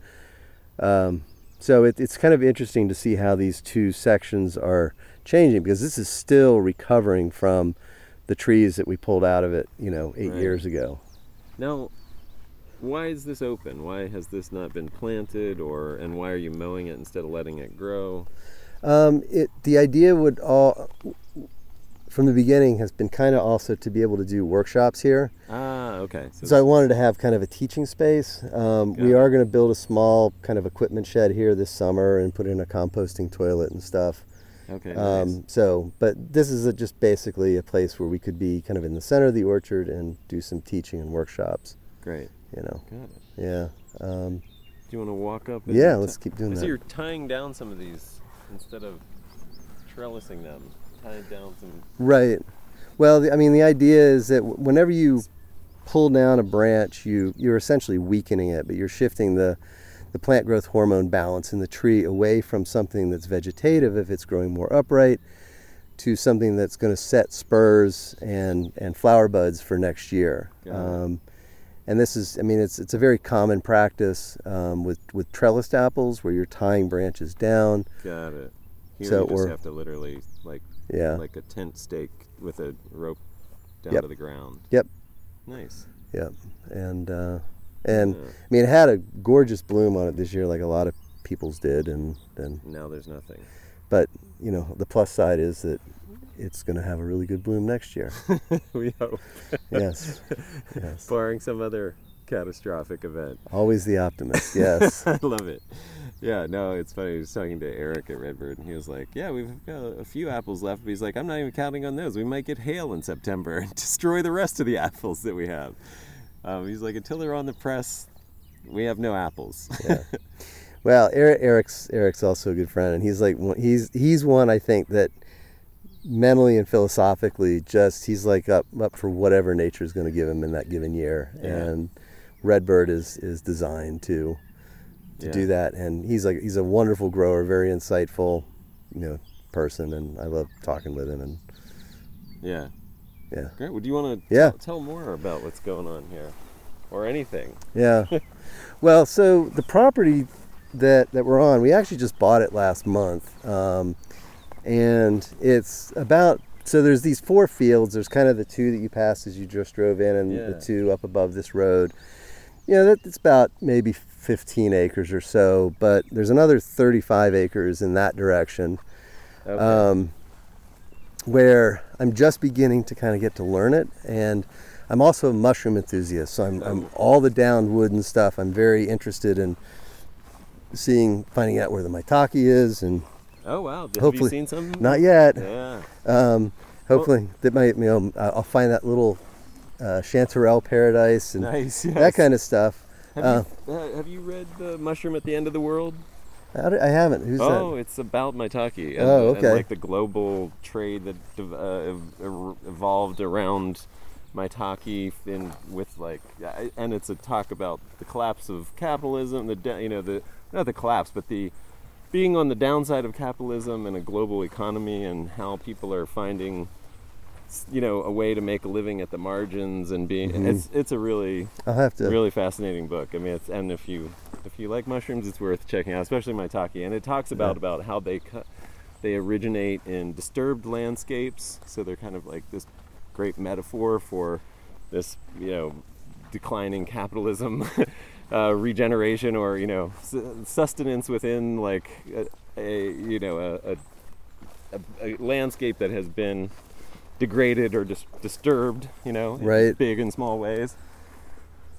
Um, so it, it's kind of interesting to see how these two sections are changing because this is still recovering from the trees that we pulled out of it, you know, eight right. years ago. Now, why is this open? Why has this not been planted, or and why are you mowing it instead of letting it grow? Um, it the idea would all from the beginning has been kind of also to be able to do workshops here. Ah, okay. So, so I wanted to have kind of a teaching space. Um, we are going to build a small kind of equipment shed here this summer and put in a composting toilet and stuff. Okay. Um, nice. So, but this is a, just basically a place where we could be kind of in the center of the orchard and do some teaching and workshops. Great. You know. Got it. Yeah. Um, do you want to walk up? yeah, let's keep doing I that. So you're tying down some of these instead of trellising them down some. Right. Well, the, I mean, the idea is that whenever you pull down a branch, you you're essentially weakening it, but you're shifting the the plant growth hormone balance in the tree away from something that's vegetative if it's growing more upright to something that's going to set spurs and, and flower buds for next year. Um, and this is, I mean, it's, it's a very common practice um, with, with trellised apples where you're tying branches down. Got it. Here so, you just or, have to literally, like, yeah. like a tent stake with a rope down yep. to the ground. Yep. Nice. Yep. And, uh, and yeah. I mean, it had a gorgeous bloom on it this year, like a lot of people's did, and then now there's nothing. But you know, the plus side is that it's going to have a really good bloom next year. we hope. yes. yes. Barring some other catastrophic event. Always the optimist. Yes. I love it. Yeah, no, it's funny. I was talking to Eric at Redbyrd, and he was like, "Yeah, we've got a few apples left." But he's like, "I'm not even counting on those. We might get hail in September and destroy the rest of the apples that we have." Um, he's like, "Until they're on the press, we have no apples." yeah. Well, Eric, Eric's Eric's also a good friend, and he's like he's he's one I think that mentally and philosophically just he's like up up for whatever nature is going to give him in that given year, yeah. and Redbyrd is is designed to to yeah. do that, and he's like he's a wonderful grower, very insightful, you know, person, and I love talking with him, and yeah, yeah. Great. Would you want to yeah. T- tell more about what's going on here, or anything? Yeah. well, so the property that that we're on, we actually just bought it last month, um, and it's about. So there's these four fields. There's kind of the two that you passed as you just drove in, and yeah. the two up above this road. You know, that, it's about maybe 15 acres or so, but there's another 35 acres in that direction. Okay. Um, where I'm just beginning to kind of get to learn it, and I'm also a mushroom enthusiast. So I'm, I'm all the down wood and stuff. I'm very interested in seeing, finding out where the maitake is, and oh wow, hopefully, have you seen some? Not yet. Yeah. Um, hopefully, well, that might you know I'll find that little uh, chanterelle paradise and nice, yes. that kind of stuff. Have, uh, you, uh, have you read the Mushroom at the End of the World? I haven't. Who's oh, that? Oh, it's about maitake. And, oh, okay. And like the global trade that uh, evolved around maitake in with like, and it's a talk about the collapse of capitalism. The you know the not the collapse, but the being on the downside of capitalism and a global economy, and how people are finding you know a way to make a living at the margins and being mm-hmm. it's it's a really I'll have to really fascinating book. I mean, it's and if you if you like mushrooms, it's worth checking out, especially maitake. And it talks about yeah. about how they cut they originate in disturbed landscapes, so they're kind of like this great metaphor for this you know declining capitalism. uh, regeneration or you know sustenance within like a, a you know a, a, a, landscape that has been degraded or dis- disturbed you know right big and small ways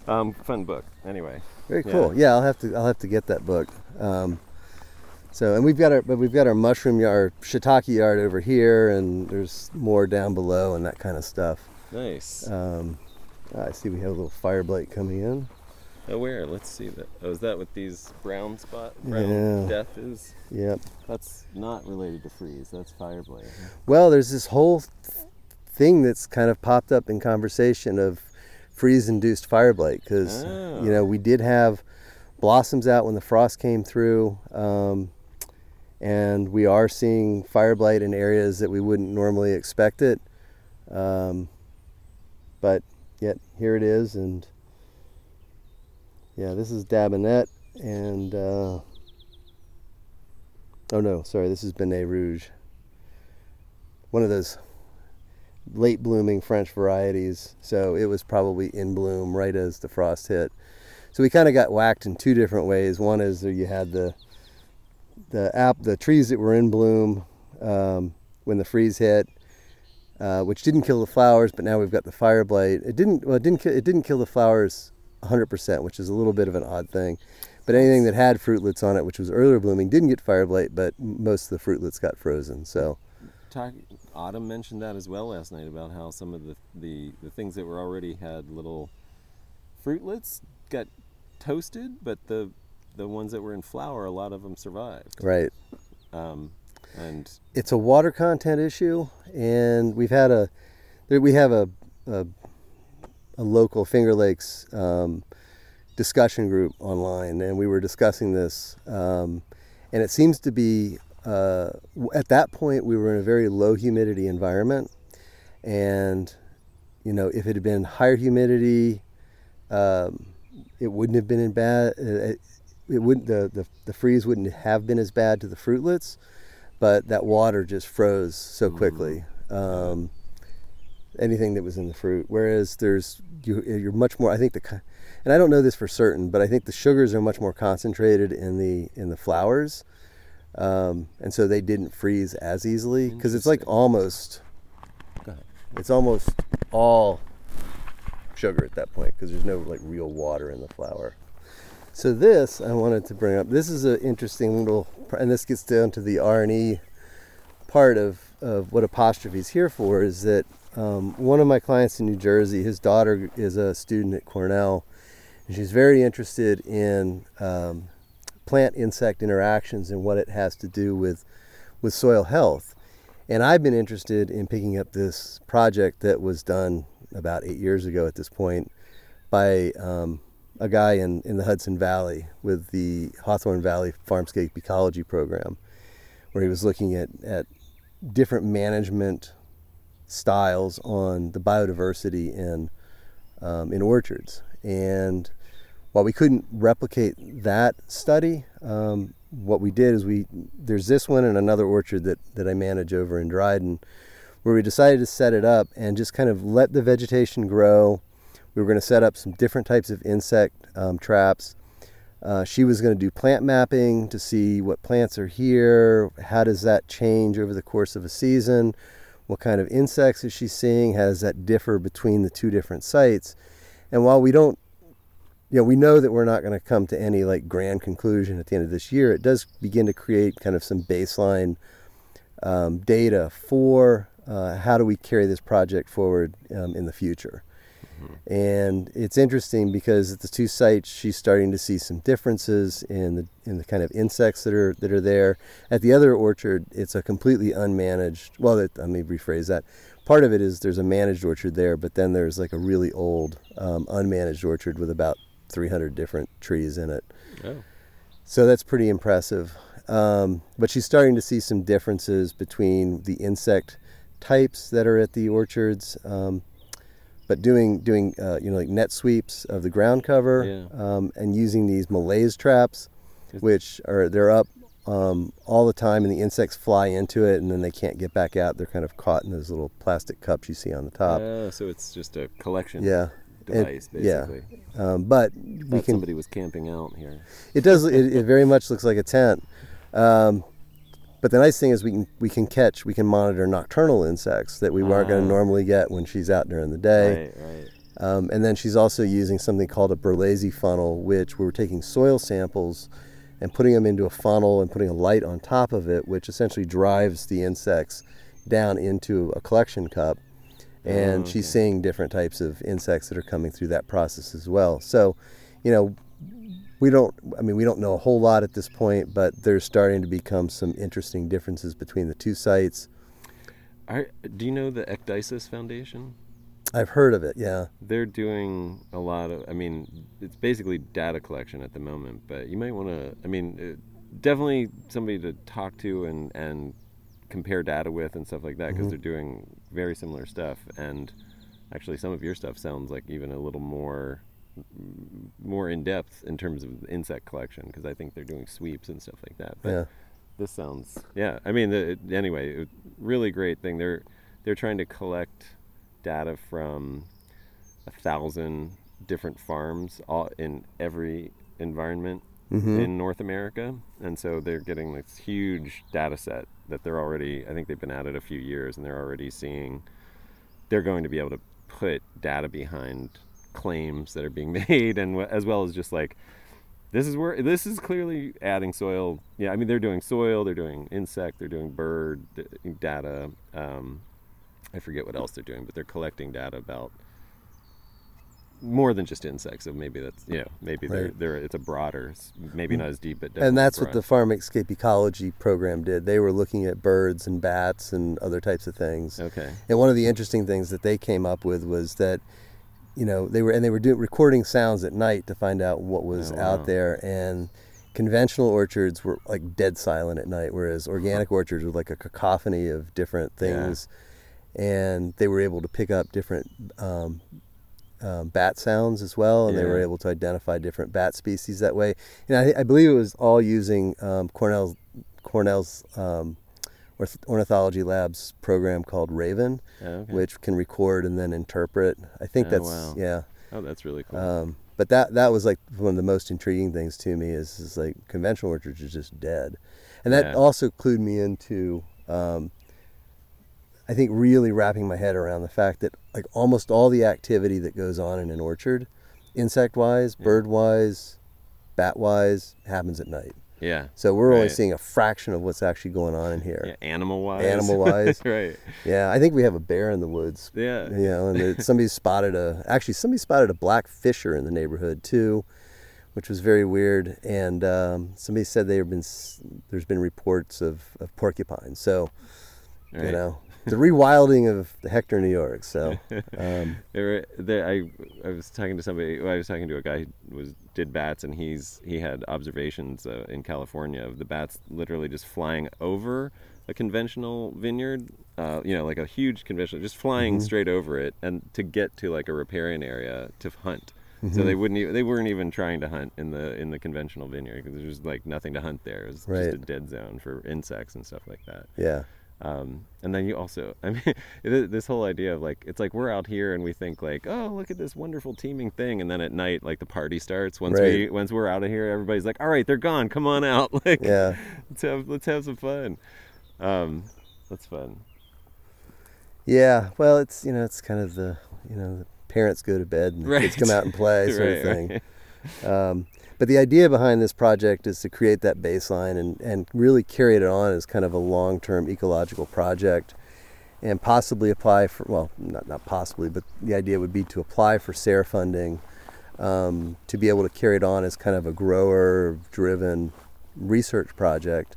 um, fun book anyway very cool yeah. yeah. I'll have to I'll have to get that book um, so and we've got our but we've got our mushroom yard shiitake yard over here and there's more down below and that kind of stuff nice um, I see we have a little fire blight coming in Oh, where? Let's see that. Oh, is that what these brown spot brown yeah. death is? Yep. That's not related to freeze. That's fire blight. Well, there's this whole thing that's kind of popped up in conversation of freeze-induced fire blight because oh. you know we did have blossoms out when the frost came through, um, and we are seeing fire blight in areas that we wouldn't normally expect it. Um, but yet here it is, and yeah, this is Dabinett and uh, oh no, sorry, this is Binet Rouge. One of those late blooming French varieties. So it was probably in bloom right as the frost hit. So we kind of got whacked in two different ways. One is you had the the app the trees that were in bloom um, when the freeze hit, uh, which didn't kill the flowers, but now we've got the fire blight. It didn't well, it didn't it didn't kill the flowers 100%, which is a little bit of an odd thing. But anything that had fruitlets on it, which was earlier blooming, didn't get fire blight, but most of the fruitlets got frozen. So, Talk, Autumn mentioned that as well last night about how some of the, the, the things that were already had little fruitlets got toasted, but the the ones that were in flower, a lot of them survived. Right. Um, and it's a water content issue, and we've had a we have a, a a local Finger Lakes um, discussion group online, and we were discussing this. Um, and it seems to be uh, at that point we were in a very low humidity environment, and you know if it had been higher humidity, um, it wouldn't have been in bad. Uh, it, it wouldn't the, the the freeze wouldn't have been as bad to the fruitlets, but that water just froze so quickly. Um, anything that was in the fruit. Whereas there's you, you're much more. I think the and I don't know this for certain, but I think the sugars are much more concentrated in the in the flowers, um, and so they didn't freeze as easily because it's like almost. It's almost all sugar at that point because there's no like real water in the flower So this I wanted to bring up. This is an interesting little, and this gets down to the R and E part of, of what apostrophe is here for. Is that um, one of my clients in New Jersey, his daughter is a student at Cornell, and she's very interested in um, plant insect interactions and what it has to do with with soil health. And I've been interested in picking up this project that was done about eight years ago at this point by um, a guy in, in the Hudson Valley with the Hawthorne Valley Farmscape Ecology Program, where he was looking at, at different management styles on the biodiversity in um, in orchards. And while we couldn't replicate that study, um, what we did is we there's this one and another orchard that that I manage over in Dryden, where we decided to set it up and just kind of let the vegetation grow. We were going to set up some different types of insect um, traps. Uh, she was going to do plant mapping to see what plants are here, how does that change over the course of a season, what kind of insects is she seeing, how does that differ between the two different sites. And while we don't, you know, we know that we're not going to come to any like grand conclusion at the end of this year, it does begin to create kind of some baseline um, data for uh, how do we carry this project forward um, in the future. Mm-hmm. And it's interesting because at the two sites, she's starting to see some differences in the in the kind of insects that are that are there. At the other orchard, it's a completely unmanaged. Well, let me rephrase that. Part of it is there's a managed orchard there, but then there's like a really old um, unmanaged orchard with about 300 different trees in it. Oh. So that's pretty impressive. Um, but she's starting to see some differences between the insect types that are at the orchards. Um, but doing doing uh, you know like net sweeps of the ground cover yeah. um, and using these malaise traps, which are they're up um, all the time and the insects fly into it and then they can't get back out. They're kind of caught in those little plastic cups you see on the top. Yeah, so it's just a collection. Yeah. Device, it, basically. Yeah, um, but we can. Somebody was camping out here. It does. It, it very much looks like a tent. Um, but the nice thing is we can we can catch we can monitor nocturnal insects that we aren't going to ah. normally get when she's out during the day. Right, right. Um, and then she's also using something called a Berlese funnel, which we're taking soil samples and putting them into a funnel and putting a light on top of it, which essentially drives the insects down into a collection cup. And oh, okay. she's seeing different types of insects that are coming through that process as well. So, you know, we don't i mean we don't know a whole lot at this point but there's starting to become some interesting differences between the two sites Are, do you know the ecdysis foundation i've heard of it yeah they're doing a lot of i mean it's basically data collection at the moment but you might want to i mean uh, definitely somebody to talk to and and compare data with and stuff like that because mm-hmm. they're doing very similar stuff and actually some of your stuff sounds like even a little more more in depth in terms of insect collection because I think they're doing sweeps and stuff like that. But yeah. this sounds yeah. I mean, the, anyway, really great thing. They're they're trying to collect data from a thousand different farms all in every environment mm-hmm. in North America, and so they're getting this huge data set that they're already. I think they've been at it a few years, and they're already seeing. They're going to be able to put data behind claims that are being made, and as well as just like this is where this is clearly adding soil. Yeah, I mean they're doing soil, they're doing insect, they're doing bird data. Um, I forget what else they're doing, but they're collecting data about more than just insects. So maybe that's yeah, maybe right. they're they're it's a broader, maybe not as deep, but and that's broad. what the Farmscape Ecology program did. They were looking at birds and bats and other types of things. Okay. And one of the interesting things that they came up with was that you know, they were and they were doing recording sounds at night to find out what was Oh, wow. out there and conventional orchards were like dead silent at night whereas organic orchards were like a cacophony of different Yeah. things and they were able to pick up different um, um, bat sounds as well, and they were able to identify different bat species that way. And I, I believe it was all using um, Cornell's Cornell's um, Ornithology Labs program called Raven, Oh, okay. which can record and then interpret. I think Oh, that's wow. yeah. oh, that's really cool. Um, but that that was like one of the most intriguing things to me is, is like conventional orchards are just dead, and that Yeah. also clued me into um, I think really wrapping my head around the fact that like almost all the activity that goes on in an orchard, insect wise, Yeah. bird wise, bat wise, happens at night. yeah. So we're only seeing a fraction of what's actually going on in here. Yeah. Animal wise. Animal-wise. right. Yeah, I think we have a bear in the woods Yeah. you know, and somebody spotted a actually somebody spotted a black fisher in the neighborhood too, which was very weird. And um, somebody said there have been there's been reports of, of porcupines. So you know, the rewilding of the Hector, New York. So um, There, there, I, I was talking to somebody. I was talking to a guy who was did bats, and he's he had observations uh, in California of the bats literally just flying over a conventional vineyard. Uh, you know, like a huge conventional, just flying Mm-hmm. straight over it, and to get to like a riparian area to hunt. Mm-hmm. So they wouldn't. Even, they weren't even trying to hunt in the in the conventional vineyard because there's like nothing to hunt there. It was just a dead zone for insects and stuff like that. yeah, Um, and then you also, I mean, it, this whole idea of like, it's like we're out here and we think like, oh, look at this wonderful teeming thing, and then at night, like the party starts. Once we, once we're out of here, everybody's like, all right, they're gone. Come on out. Like, yeah, let's have, let's have some fun. Um, that's fun. yeah. Well, it's you know it's kind of the you know the parents go to bed and the kids come out and play sort of Right, thing. Um, but the idea behind this project is to create that baseline and, and really carry it on as kind of a long term ecological project and possibly apply for, well, not, not possibly, but the idea would be to apply for SARE funding um, to be able to carry it on as kind of a grower driven research project.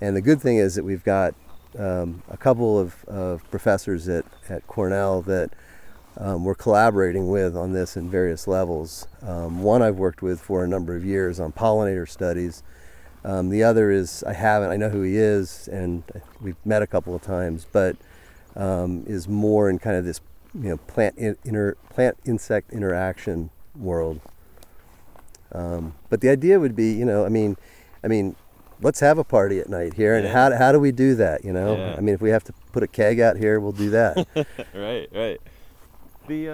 And the good thing is that we've got um, a couple of, of professors at, at Cornell that um, we're collaborating with on this in various levels. Um, one I've worked with for a number of years on pollinator studies. Um, the other is I haven't. I know who he is, and we've met a couple of times, but um, is more in kind of this, you know, plant in, inter, plant insect interaction world. Um, but the idea would be, you know, I mean, I mean, let's have a party at night here, and Yeah. how how do we do that? You know, Yeah. I mean, if we have to put a keg out here, we'll do that. right, right. The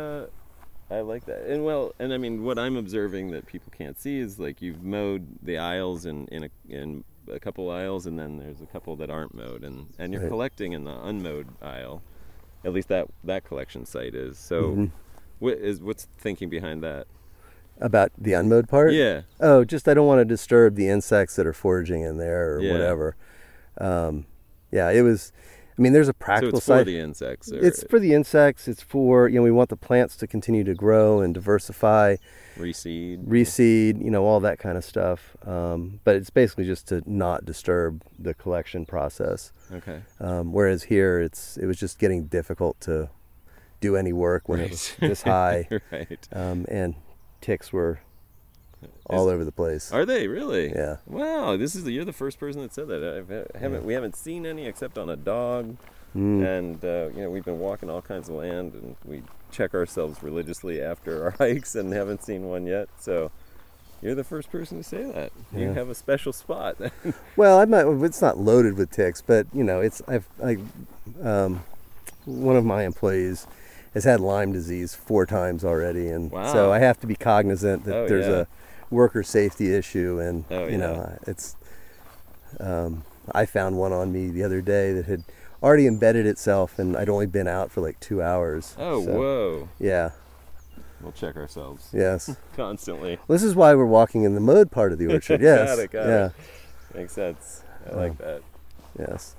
uh, I like that, and well, and I mean, what I'm observing that people can't see is like you've mowed the aisles in in a in a couple aisles, and then there's a couple that aren't mowed, and and you're Right. collecting in the unmowed aisle. At least that that collection site is. So, Mhm. what is what's thinking behind that? About the unmowed part? Yeah, Oh, just I don't want to disturb the insects that are foraging in there or Yeah. whatever. Um, yeah, it was. I mean, there's a practical so it's for the insects. It's for the insects. It's for you know we want the plants to continue to grow and diversify, reseed. reseed, you know all that kind of stuff. Um, but it's basically just to not disturb the collection process. Okay. Um, whereas here, it's it was just getting difficult to do any work when it was this high, right. um, and ticks were all over the place. Are they really? Yeah. Wow, this is you're the first person that said that. I haven't we haven't seen any except on a dog, Mm. and uh, you know we've been walking all kinds of land, and we check ourselves religiously after our hikes, and haven't seen one yet. So. You're the first person to say that. You Yeah. have a special spot. Well, I'm not. It's not loaded with ticks, but you know, it's. I've. I, um, one of my employees has had Lyme disease four times already, and Wow. so I have to be cognizant that Oh, there's yeah. a worker safety issue, and Oh, you know, it's. Um, I found one on me the other day that had already embedded itself, and I'd only been out for like two hours. oh, so, whoa. Yeah. We'll check ourselves Yes. constantly. this is why we're walking in the mowed part of the orchard. Yes. Got it, got yeah. it. Makes sense. I Oh. like that. Yes.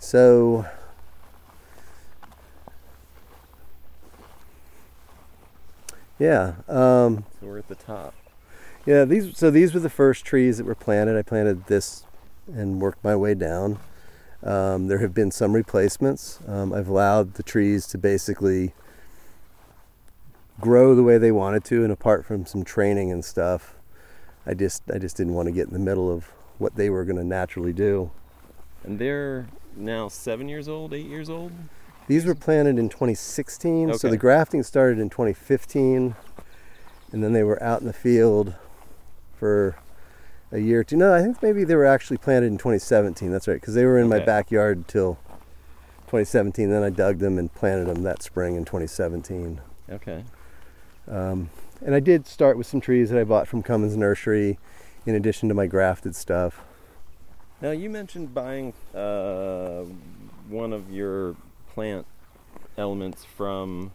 So yeah, um, So we're at the top. Yeah. These so these were the first trees that were planted. I planted this and worked my way down. Um, there have been some replacements. Um, I've allowed the trees to basically grow the way they wanted to, and apart from some training and stuff, I just I just didn't want to get in the middle of what they were going to naturally do. And they're now seven years old, eight years old. These were planted in 2016, Okay. so the grafting started in 2015, and then they were out in the field for a year or two. No, I think maybe they were actually planted in 2017. That's right, because they were in my backyard till 2017. Then I dug them and planted them that spring in 2017. Okay. Um, and I did start with some trees that I bought from Cummins Nursery, in addition to my grafted stuff. Now you mentioned buying uh, one of your plant elements from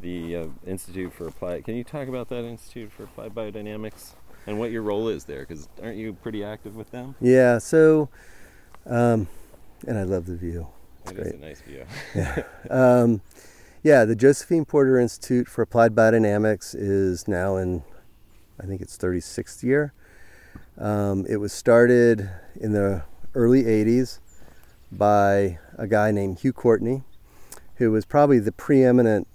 the uh, Institute for Applied. Can you talk about that Institute for Applied Biodynamics and what your role is there? Because aren't you pretty active with them? Yeah, so, um, and I love the view. It's It is great. a nice view. Um, yeah, the Josephine Porter Institute for Applied Biodynamics is now in, I think it's 36th year. Um, it was started in the early 80s by a guy named Hugh Courtney, who was probably the preeminent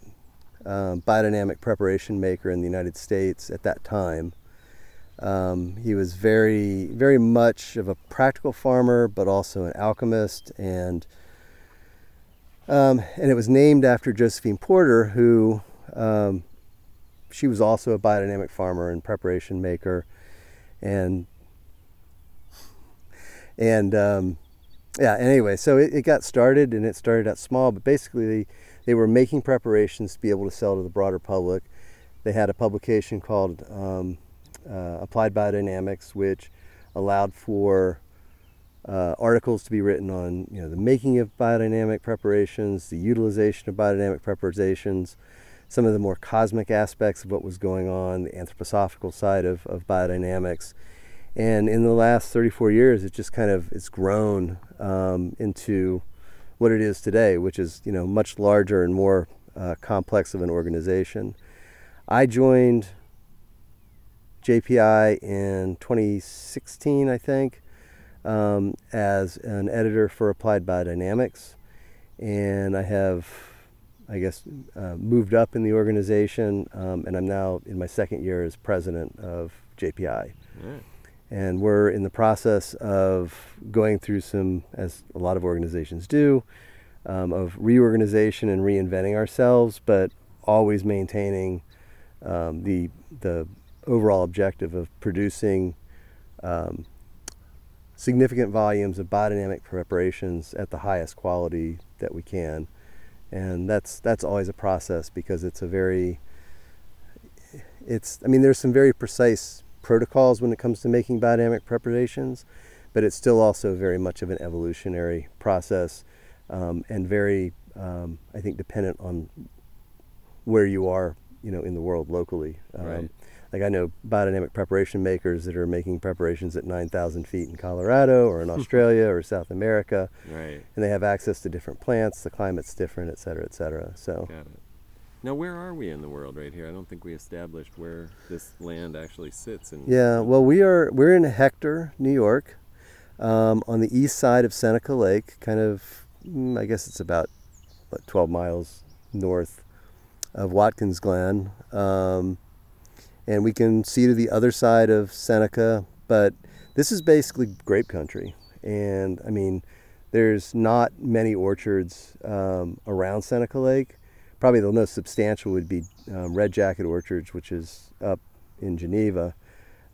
um, biodynamic preparation maker in the United States at that time. Um, he was very, very much of a practical farmer, but also an alchemist and um, and it was named after Josephine Porter, who um, she was also a biodynamic farmer and preparation maker, and and um, yeah. Anyway, so it, it got started, and it started out small, but basically they, they were making preparations to be able to sell to the broader public. They had a publication called um, uh, Applied Biodynamics, which allowed for uh, articles to be written on you know the making of biodynamic preparations, the utilization of biodynamic preparations, some of the more cosmic aspects of what was going on, the anthroposophical side of, of biodynamics. And in the last 34 years, it just kind of it's grown um, into what it is today, which is you know much larger and more uh, complex of an organization. I joined JPI in 2016, I think um, as an editor for Applied Biodynamics, and I have, I guess, uh, moved up in the organization, um, and I'm now in my second year as president of JPI. And we're in the process of going through some, as a lot of organizations do, um, of reorganization and reinventing ourselves, but always maintaining um, the the overall objective of producing um, significant volumes of biodynamic preparations at the highest quality that we can. And that's that's always a process because it's a very it's I mean there's some very precise protocols when it comes to making biodynamic preparations, but it's still also very much of an evolutionary process um, and very um, I think dependent on where you are, you know, in the world locally. Um, Right. Like I know biodynamic preparation makers that are making preparations at 9,000 feet in Colorado or in Australia or South America, Right. and they have access to different plants. The climate's different, et cetera, et cetera. So Got it. Now, where are we in the world right here? I don't think we established where this land actually sits. In yeah, well, we are we're in Hector, New York, um, on the east side of Seneca Lake. Kind of, mm, I guess it's about what 12 miles north of Watkins Glen. Um, and we can see to the other side of Seneca, but this is basically grape country. And I mean, there's not many orchards um, around Seneca Lake. Probably the most substantial would be um, Red Jacket Orchards, which is up in Geneva.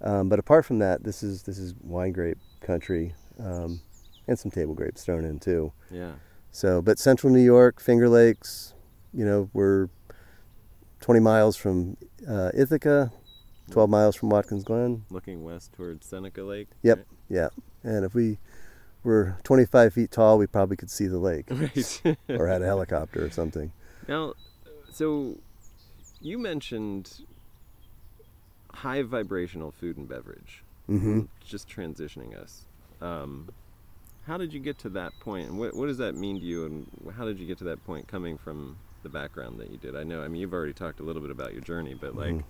Um, but apart from that, this is this is wine grape country, um, and some table grapes thrown in too. Yeah. So, but Central New York, Finger Lakes, you know, we're 20 miles from uh, Ithaca, 12 miles from Watkins Glen. Looking west towards Seneca Lake. Yep. Yeah, and if we were 25 feet tall, we probably could see the lake Right. right. or had a helicopter or something. Now, so you mentioned high vibrational food and beverage. hmm Just transitioning us. Um, how did you get to that point, and what, what does that mean to you, and how did you get to that point coming from the background that you did? I know, I mean, you've already talked a little bit about your journey, but like, Mhm.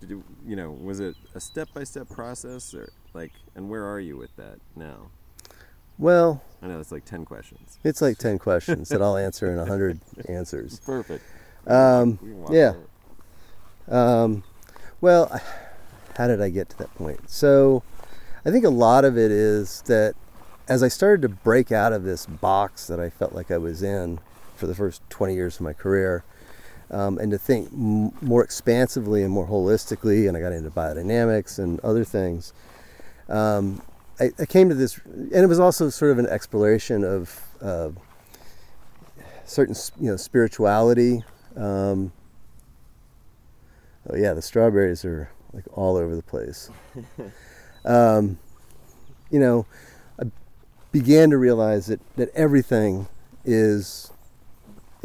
did you, you know, was it a step-by-step process, or like, and where are you with that now? Well, I know it's like ten questions. it's like 10 questions that I'll answer in 100 answers. Perfect. Um, We can walk yeah. Um, well, how did I get to that point? So, I think a lot of it is that as I started to break out of this box that I felt like I was in for the first 20 years of my career, um, and to think m- more expansively and more holistically, and I got into biodynamics and other things. Um, I, I, came to this, and it was also sort of an exploration of uh, certain, you know, spirituality. Um, oh yeah, the strawberries are like all over the place. Um, you know, I began to realize that that everything is,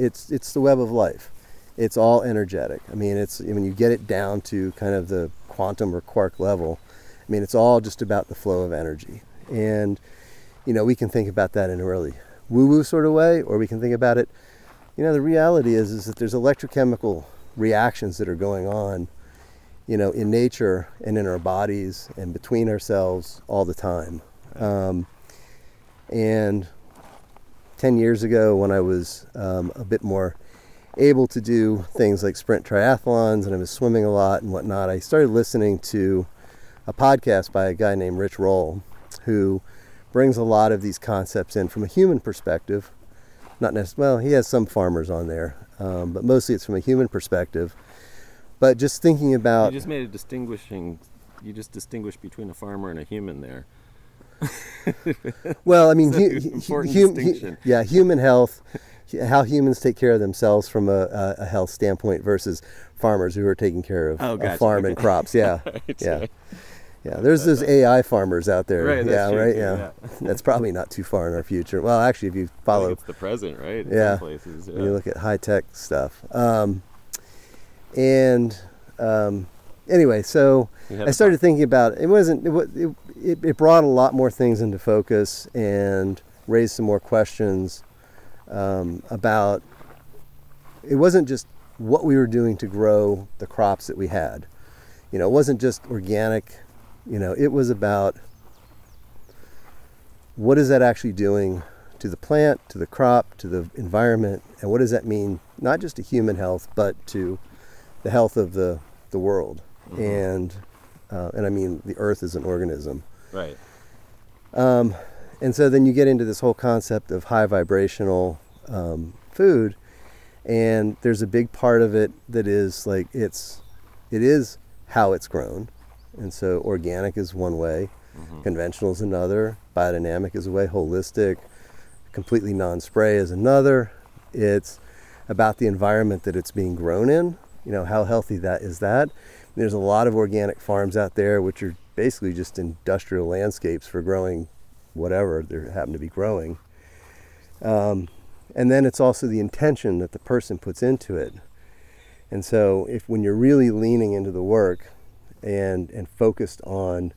it's it's the web of life it's all energetic. I mean, it's when you get it down to kind of the quantum or quark level, I mean, it's all just about the flow of energy. And, you know, we can think about that in a really woo woo sort of way, or we can think about it, you know, the reality is, is that there's electrochemical reactions that are going on, you know, in nature and in our bodies and between ourselves all the time. Um, and 10 years ago, when I was um, a bit more able to do things like sprint triathlons and I was swimming a lot and whatnot, I started listening to a podcast by a guy named Rich Roll who brings a lot of these concepts in from a human perspective. Not necessarily, well, he has some farmers on there, um, but mostly it's from a human perspective. But just thinking about. You just made a distinguishing, you just distinguished between a farmer and a human there. well, I mean, hu- hu- hu- yeah, human health how humans take care of themselves from a, a, health standpoint versus farmers who are taking care of, oh, gotcha. farm okay. and crops. Yeah, right. yeah, yeah. There's those AI farmers out there. Right, yeah, true, right. Yeah. yeah. that's probably not too far in our future. Well, actually, if you follow, it's the present, right? In yeah. Places, yeah. When you look at high tech stuff, um, and um, anyway, so I started thinking about it. Wasn't it, it? It brought a lot more things into focus and raised some more questions um, about it wasn't just what we were doing to grow the crops that we had. You know, it wasn't just organic, you know, it was about what is that actually doing to the plant, to the crop, to the environment, and what does that mean not just to human health, but to the health of the, the world. Mm-hmm. And uh, and I mean the earth is an organism. Right. Um, and so then you get into this whole concept of high vibrational um, food, and there's a big part of it that is like it's it is how it's grown, and so organic is one way, mm-hmm. conventional is another, biodynamic is a way, holistic, completely non-spray is another. It's about the environment that it's being grown in. You know how healthy that is that. There's a lot of organic farms out there which are basically just industrial landscapes for growing whatever they happen to be growing. Um, and then it's also the intention that the person puts into it. And so, if when you're really leaning into the work and, and focused on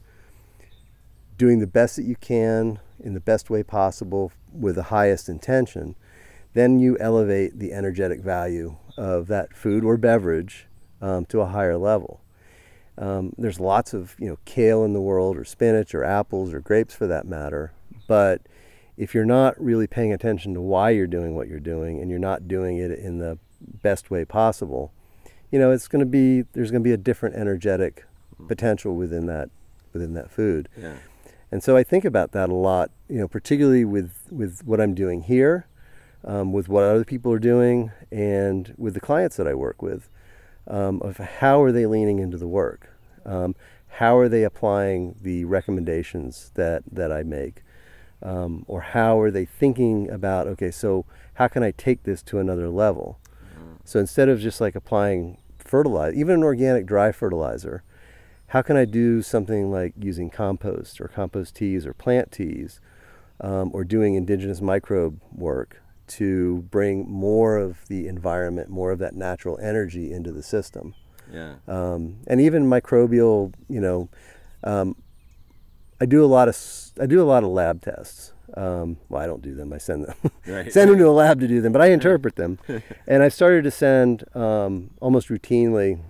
doing the best that you can in the best way possible with the highest intention, then you elevate the energetic value of that food or beverage um, to a higher level. Um, there's lots of you know kale in the world, or spinach, or apples, or grapes for that matter. But if you're not really paying attention to why you're doing what you're doing, and you're not doing it in the best way possible, you know it's going to be there's going to be a different energetic potential within that within that food. Yeah. And so I think about that a lot. You know, particularly with with what I'm doing here, um, with what other people are doing, and with the clients that I work with um, of how are they leaning into the work? Um, how are they applying the recommendations that, that I make? Um, or how are they thinking about, okay, so how can I take this to another level? So instead of just like applying fertilizer, even an organic dry fertilizer, how can I do something like using compost or compost teas or plant teas um, or doing indigenous microbe work to bring more of the environment, more of that natural energy into the system. Yeah. Um, and even microbial, you know, um, I do a lot of I do a lot of lab tests. Um, well, I don't do them. I send them right. send them to a lab to do them, but I interpret them. and I've started to send um, almost routinely,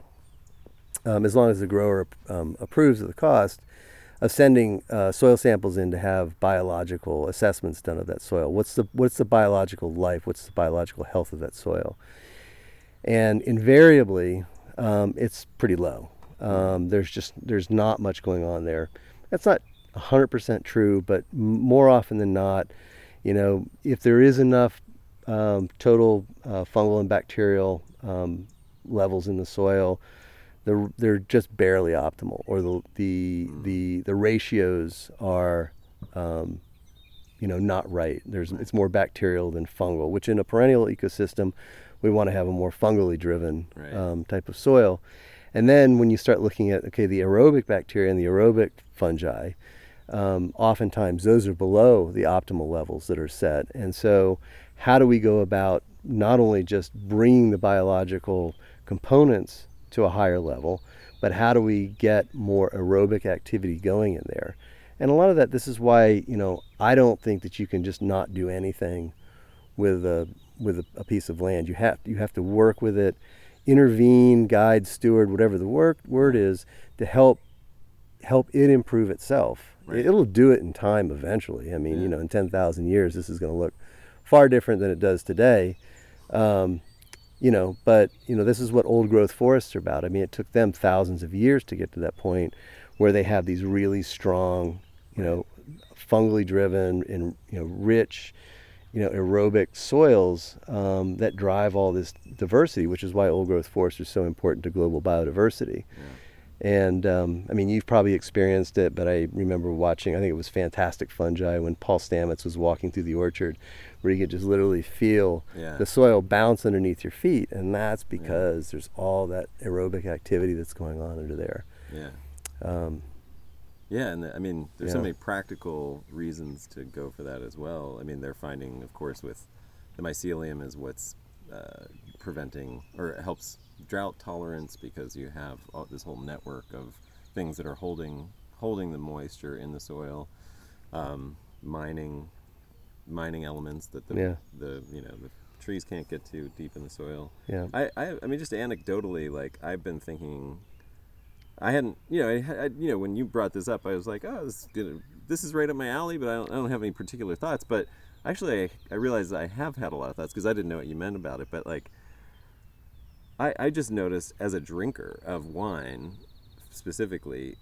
um, as long as the grower um, approves of the cost, of sending uh, soil samples in to have biological assessments done of that soil. What's the what's the biological life? What's the biological health of that soil? And invariably, um, it's pretty low. Um, there's just there's not much going on there. That's not 100% true, but more often than not, you know, if there is enough um, total uh, fungal and bacterial um, levels in the soil, they're they're just barely optimal, or the the mm. the, the ratios are. Um, you know, not right. There's it's more bacterial than fungal, which in a perennial ecosystem, we want to have a more fungally driven right. um, type of soil. And then when you start looking at okay, the aerobic bacteria and the aerobic fungi, um, oftentimes those are below the optimal levels that are set. And so, how do we go about not only just bringing the biological components to a higher level, but how do we get more aerobic activity going in there? And a lot of that, this is why you know I don't think that you can just not do anything with a with a, a piece of land. You have you have to work with it, intervene, guide, steward, whatever the work, word is, to help help it improve itself Right. It'll do it in time eventually. I mean, yeah. you know, in 10,000 years, this is going to look far different than it does today. Um, you know, but, you know, this is what old growth forests are about. I mean, it took them thousands of years to get to that point where they have these really strong, you know, fungally driven and, you know, rich, you know, aerobic soils um, that drive all this diversity, which is why old growth forests are so important to global biodiversity. Yeah. And um, I mean, you've probably experienced it, but I remember watching, I think it was Fantastic Fungi when Paul Stamets was walking through the orchard where you could just literally feel yeah. the soil bounce underneath your feet. And that's because yeah. there's all that aerobic activity that's going on under there. Yeah. Um, yeah, and the, I mean, there's yeah. so many practical reasons to go for that as well. I mean, they're finding, of course, with the mycelium is what's uh, preventing or helps drought tolerance because you have all, this whole network of things that are holding holding the moisture in the soil, um, mining mining elements that the yeah. the you know the trees can't get too deep in the soil. Yeah. I, I, I mean, just anecdotally, like I've been thinking, I hadn't, you know, I, I, you know, when you brought this up, I was like, oh, this is, gonna, this is right up my alley, but I don't, I don't have any particular thoughts. But actually, I, I realized I have had a lot of thoughts because I didn't know what you meant about it. But like, I, I just noticed as a drinker of wine specifically,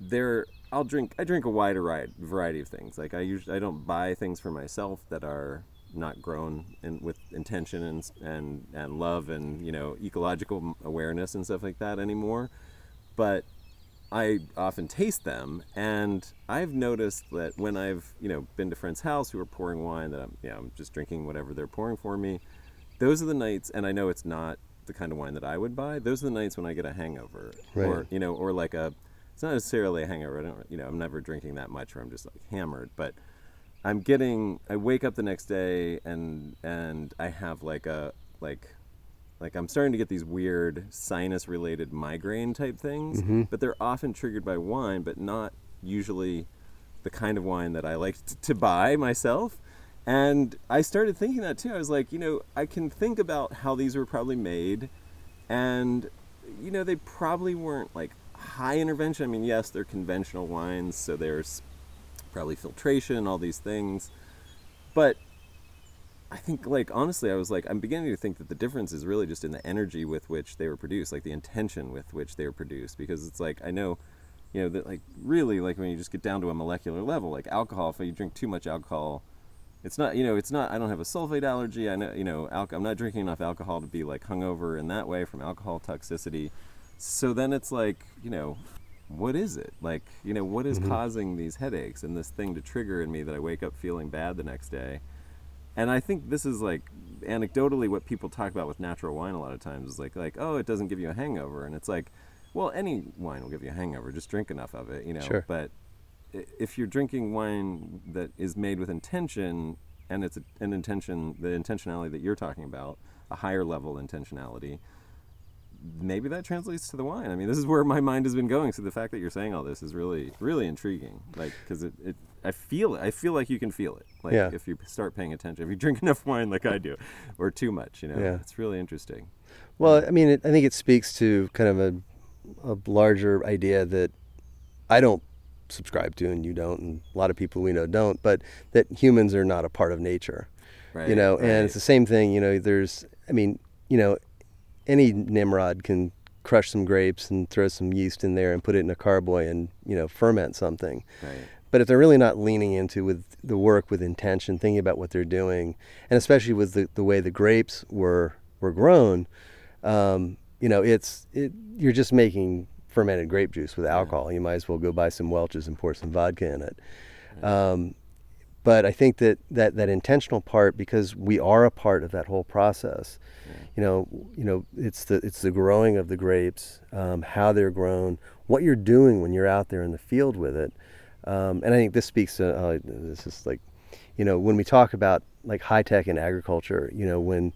there I'll drink I drink a wide variety of things. Like I usually I don't buy things for myself that are not grown in, with intention and, and and love and you know ecological awareness and stuff like that anymore. But I often taste them, and I've noticed that when I've you know been to friends' house who are pouring wine, that I'm you know I'm just drinking whatever they're pouring for me. Those are the nights, and I know it's not the kind of wine that I would buy. Those are the nights when I get a hangover, right. or you know, or like a. It's not necessarily a hangover. I don't, you know, I'm never drinking that much, or I'm just like hammered. But I'm getting. I wake up the next day and and I have like a like like I'm starting to get these weird sinus related migraine type things, mm-hmm. but they're often triggered by wine, but not usually the kind of wine that I like t- to buy myself. And I started thinking that too. I was like, you know, I can think about how these were probably made, and you know, they probably weren't like high intervention. I mean, yes, they're conventional wines, so there's probably filtration, all these things. But I think, like, honestly, I was like, I'm beginning to think that the difference is really just in the energy with which they were produced, like the intention with which they were produced. Because it's like, I know, you know, that, like, really, like, when you just get down to a molecular level, like alcohol, if you drink too much alcohol, it's not you know it's not i don't have a sulfate allergy i know you know al- i'm not drinking enough alcohol to be like hungover in that way from alcohol toxicity so then it's like you know what is it? Like you know what is mm-hmm. causing these headaches and this thing to trigger in me that i wake up feeling bad the next day? And i think this is like anecdotally what people talk about with natural wine a lot of times is like like oh it doesn't give you a hangover. And it's like well any wine will give you a hangover. Just drink enough of it you know? Sure. but if you're drinking wine that is made with intention and it's a, an intention the intentionality that you're talking about a higher level intentionality maybe that translates to the wine. I mean this is where my mind has been going. So the fact that you're saying all this is really really intriguing. Like because it, it i feel it. I feel like you can feel it. Like yeah. if you start paying attention if you drink enough wine like i do or too much you know yeah. it's really interesting. Well i mean it, i think it speaks to kind of a, a larger idea that i don't subscribe to and you don't and a lot of people we know don't but that humans are not a part of nature right, you know right. and it's the same thing you know there's i mean you know any nimrod can crush some grapes and throw some yeast in there and put it in a carboy and you know ferment something. Right. But if they're really not leaning into with the work with intention, thinking about what they're doing, and especially with the, the way the grapes were were grown, um, you know, it's it, you're just making fermented grape juice with alcohol. You might as well go buy some Welch's and pour some vodka in it. Um, but I think that, that that intentional part, because we are a part of that whole process, you know, you know, it's the it's the growing of the grapes, um, how they're grown, what you're doing when you're out there in the field with it, um, and I think this speaks to uh, this is like, you know, when we talk about like high tech in agriculture, you know, when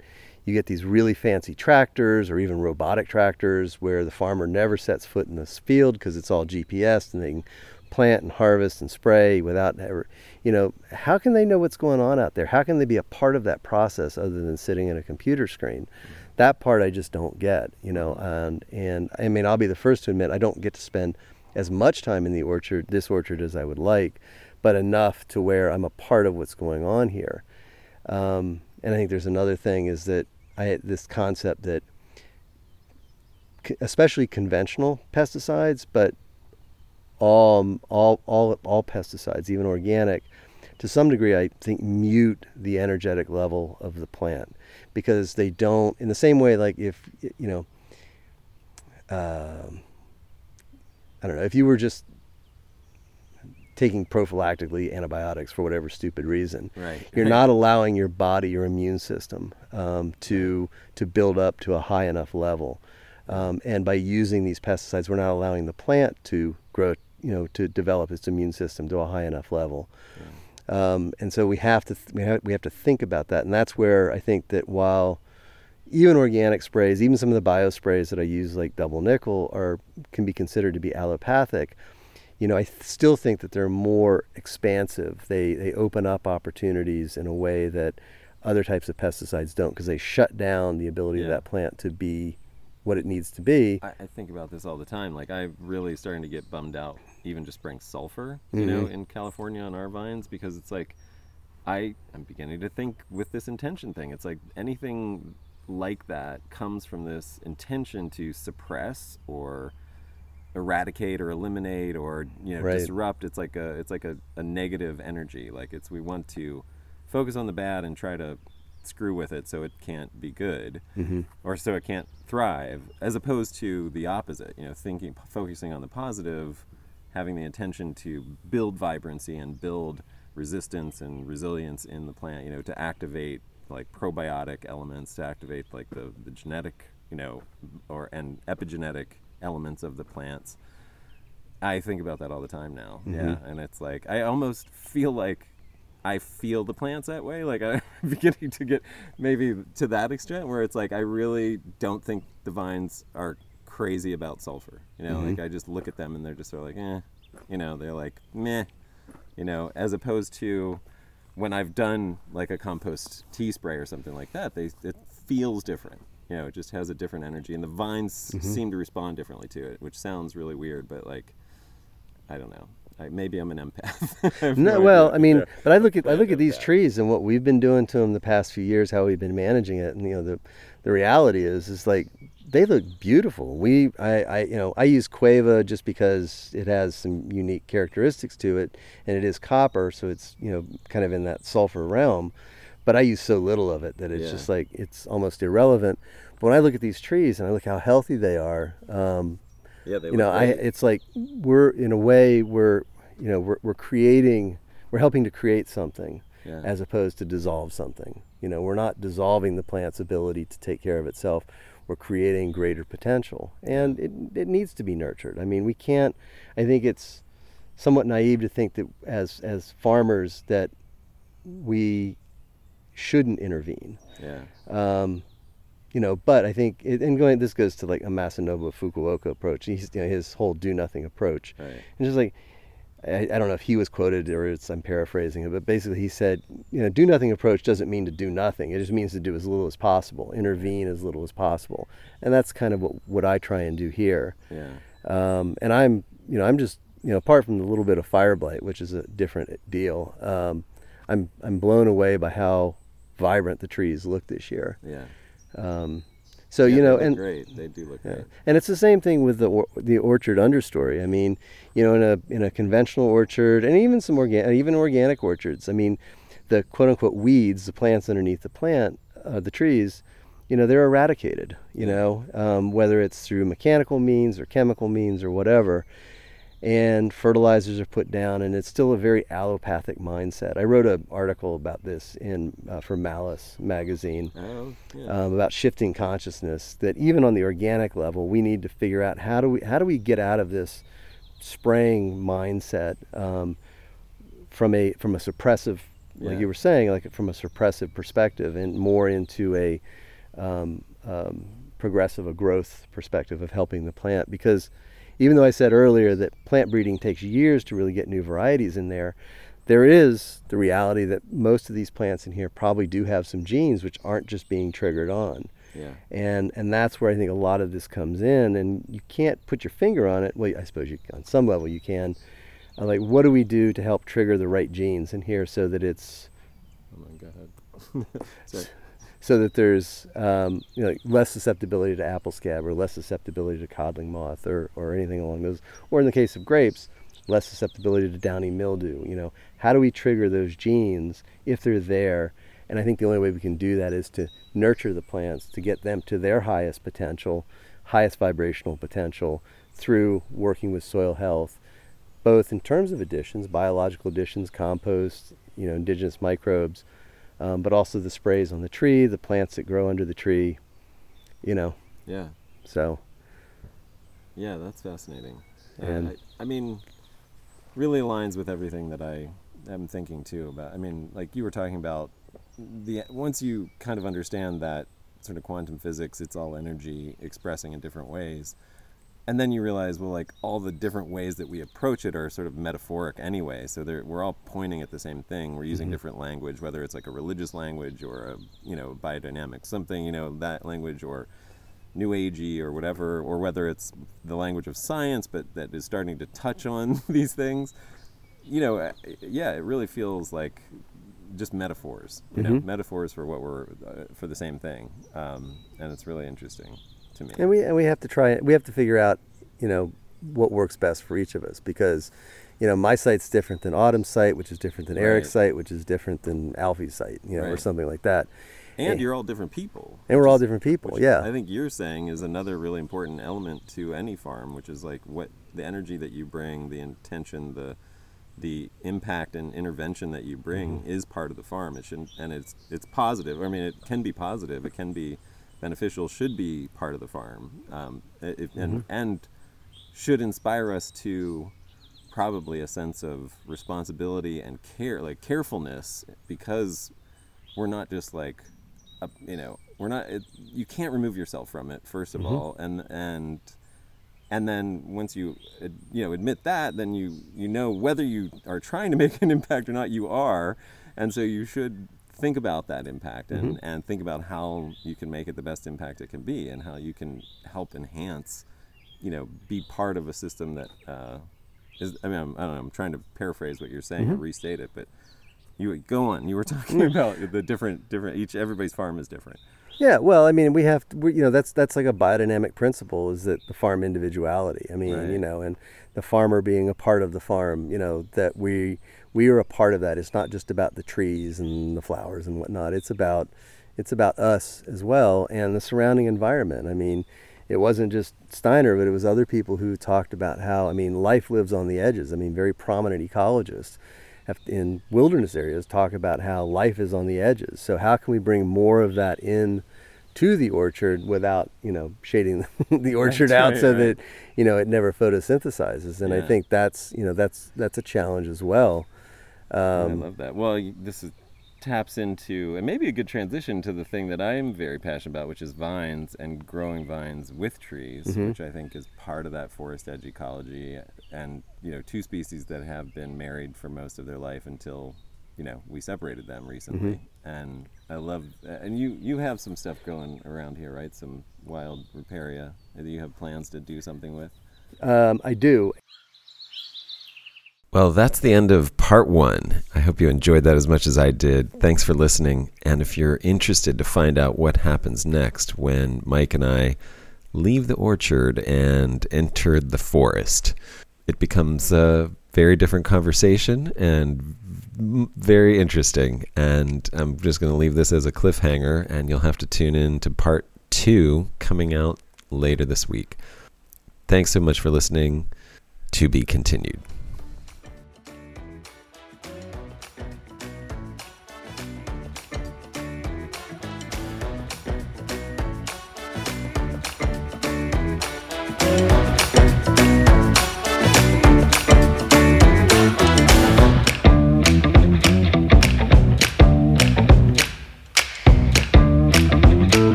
you get these really fancy tractors or even robotic tractors where the farmer never sets foot in this field because it's all GPS and they can plant and harvest and spray without ever, you know, how can they know what's going on out there? How can they be a part of that process other than sitting in a computer screen? That part I just don't get, you know, and and I mean I'll be the first to admit I don't get to spend as much time in the orchard, this orchard as I would like, but enough to where I'm a part of what's going on here. Um, and I think there's another thing is that I this concept that especially conventional pesticides, but all all all all pesticides, even organic, to some degree, I think mute the energetic level of the plant because they don't. In the same way, like if you know, um, I don't know, if you were just taking prophylactically antibiotics for whatever stupid reason. Right. You're not allowing your body, your immune system, um, to to build up to a high enough level. Um, and by using these pesticides, we're not allowing the plant to grow, you know, to develop its immune system to a high enough level. Yeah. Um, and so we have to th- we have we have to think about that, and that's where I think that while even organic sprays, even some of the bio sprays that I use, like double nickel, are can be considered to be allopathic you know, I th- still think that they're more expansive. They they open up opportunities in a way that other types of pesticides don't, because they shut down the ability yeah. of that plant to be what it needs to be. I, I, think about this all the time. Like I'm really starting to get bummed out, even just spraying sulfur, you mm-hmm. know, in California on our vines, because it's like I am beginning to think with this intention thing. It's like anything like that comes from this intention to suppress or eradicate or eliminate or you know right. disrupt it's like a it's like a, a negative energy like it's we want to focus on the bad and try to screw with it so it can't be good mm-hmm. or so it can't thrive as opposed to the opposite you know thinking focusing on the positive having the intention to build vibrancy and build resistance and resilience in the plant you know to activate like probiotic elements to activate like the, the genetic you know or and epigenetic elements of the plants. I think about that all the time now. Mm-hmm. Yeah, and it's like I almost feel like I feel the plants that way. Like I'm beginning to get maybe to that extent where it's like I really don't think the vines are crazy about sulfur. You know, mm-hmm. like I just look at them and they're just sort of like, eh. You know, they're like meh. You know, as opposed to when I've done like a compost tea spray or something like that, they it feels different you know, it just has a different energy, and the vines mm-hmm. seem to respond differently to it, which sounds really weird, but like, I don't know. I, maybe I'm an empath. no, no well, I mean, but I look at I look at these trees and what we've been doing to them the past few years, how we've been managing it, and you know, the the reality is, is like they look beautiful. We, I, I, you know, I use Cueva just because it has some unique characteristics to it, and it is copper, so it's you know kind of in that sulfur realm but I use so little of it that it's yeah. just like it's almost irrelevant. But when I look at these trees and I look how healthy they are, um, yeah, they you know, I it's like we're in a way we're you know we're we're creating we're helping to create something yeah. as opposed to dissolve something. You know, we're not dissolving the plant's ability to take care of itself. We're creating greater potential, and it it needs to be nurtured. I mean, we can't. I think it's somewhat naive to think that as as farmers that we shouldn't intervene. Yeah. Um, you know, but I think, it, and going, this goes to like a Masanobu Fukuoka approach. He's, you know, his whole do nothing approach. Right. And just like, I, I, don't know if he was quoted or it's, I'm paraphrasing it, but basically he said, you know, do nothing approach doesn't mean to do nothing. It just means to do as little as possible, intervene as little as possible. And that's kind of what, what I try and do here. Yeah. Um, and I'm, you know, I'm just, you know, apart from the little bit of fire blight, which is a different deal, um, I'm, I'm blown away by how vibrant the trees look this year. Yeah. Um, So yeah, you know, and great. They do look yeah. great. And it's the same thing with the or, the orchard understory. I mean, you know, in a in a conventional orchard, and even some organic, even organic orchards. I mean, the quote unquote weeds, the plants underneath the plant, uh, the trees, you know, they're eradicated. You know, um, whether it's through mechanical means or chemical means or whatever and fertilizers are put down, and it's still a very allopathic mindset. I wrote an article about this in uh, for Malice magazine Oh, yeah. um, about shifting consciousness. That even on the organic level, we need to figure out how do we how do we get out of this spraying mindset um, from a from a suppressive, like Yeah. you were saying, like from a suppressive perspective, and more into a um, um, progressive, a growth perspective of helping the plant because even though I said earlier that plant breeding takes years to really get new varieties in there, there is the reality that most of these plants in here probably do have some genes which aren't just being triggered on. yeah. And and that's where I think a lot of this comes in and you can't put your finger on it. Well, I suppose you on some level you can. Uh, like what do we do to help trigger the right genes in here so that it's Oh my god. So that there's um, you know less susceptibility to apple scab or less susceptibility to codling moth or, or anything along those or in the case of grapes less susceptibility to downy mildew you know. How do we trigger those genes if they're there? And i think the only way we can do that is to nurture the plants to get them to their highest potential highest vibrational potential through working with soil health both in terms of additions biological additions compost you know indigenous microbes um, but also the sprays on the tree, the plants that grow under the tree, you know. Yeah. So Yeah, that's fascinating. Uh, And- I, I mean, really aligns with everything that I am thinking too about. I mean, like you were talking about the once you kind of understand that sort of quantum physics, it's all energy expressing in different ways. And then you realize, well, like all the different ways that we approach it are sort of metaphoric anyway. So they're, we're all pointing at the same thing. We're using different language, whether it's like a religious language or a, you know, biodynamic something, you know, that language or new agey or whatever, or whether it's the language of science, but that is starting to touch on these things. You know, uh, yeah, it really feels like just metaphors. You know, Mhm. metaphors for what we're uh, for the same thing, um, and it's really interesting to me. and we and we have to try we have to figure out, you know, what works best for each of us because, you know, my site's different than Autumn's site, which is different than Eric's site, which is different than Alfie's site, you know, or something like that. and eh, you're all different people. And we're all different people, yeah. I think you're saying is another really important element to any farm, which is like what the energy that you bring, the intention, the the impact and intervention that you bring Mm-hmm. is part of the farm. It should and it's it's positive. I mean, it can be positive. It can be beneficial. Should be part of the farm, um, and Mm-hmm. and should inspire us to probably a sense of responsibility and care, like carefulness, because we're not just like, a, you know, we're not. It, you can't remove yourself from it, 1st of all, and and and then once you you know admit that, then you you know whether you are trying to make an impact or not. You are, and so you should think about that impact and, and think about how you can make it the best impact it can be and how you can help enhance you know be part of a system that uh, is I mean I'm, I don't know I'm trying to paraphrase what you're saying or restate it but you go on you were talking about the different different each everybody's farm is different Yeah, well, I mean, we have to, we, you know, that's that's like a biodynamic principle is that the farm individuality. I mean, Right. you know, and the farmer being a part of the farm, you know, that we we are a part of that. It's not just about the trees and the flowers and whatnot. It's about it's about us as well and the surrounding environment. I mean, it wasn't just Steiner, but it was other people who talked about how I mean, life lives on the edges. I mean, very prominent ecologists have, in wilderness areas talk about how life is on the edges. So how can we bring more of that in to the orchard without you know shading the orchard out right, so right. that you know it never photosynthesizes? And I think that's you know that's that's a challenge as well. I Um, love that. Well, this is, taps into, and maybe a good transition to the thing that I'm very passionate about, which is vines and growing vines with trees, Mm-hmm. which I think is part of that forest edge ecology. And, you know, two species that have been married for most of their life until, you know, we separated them recently. Mm-hmm. And I love, and you, you have some stuff going around here, right? Some wild riparia that you have plans to do something with. um, I do. Well, that's the end of part one. I hope you enjoyed that as much as I did. Thanks for listening. And if you're interested to find out what happens next when Mike and I leave the orchard and enter the forest, it becomes a very different conversation and very interesting. And I'm just going to leave this as a cliffhanger, and you'll have to tune in to part two coming out later this week. Thanks so much for listening. To be continued.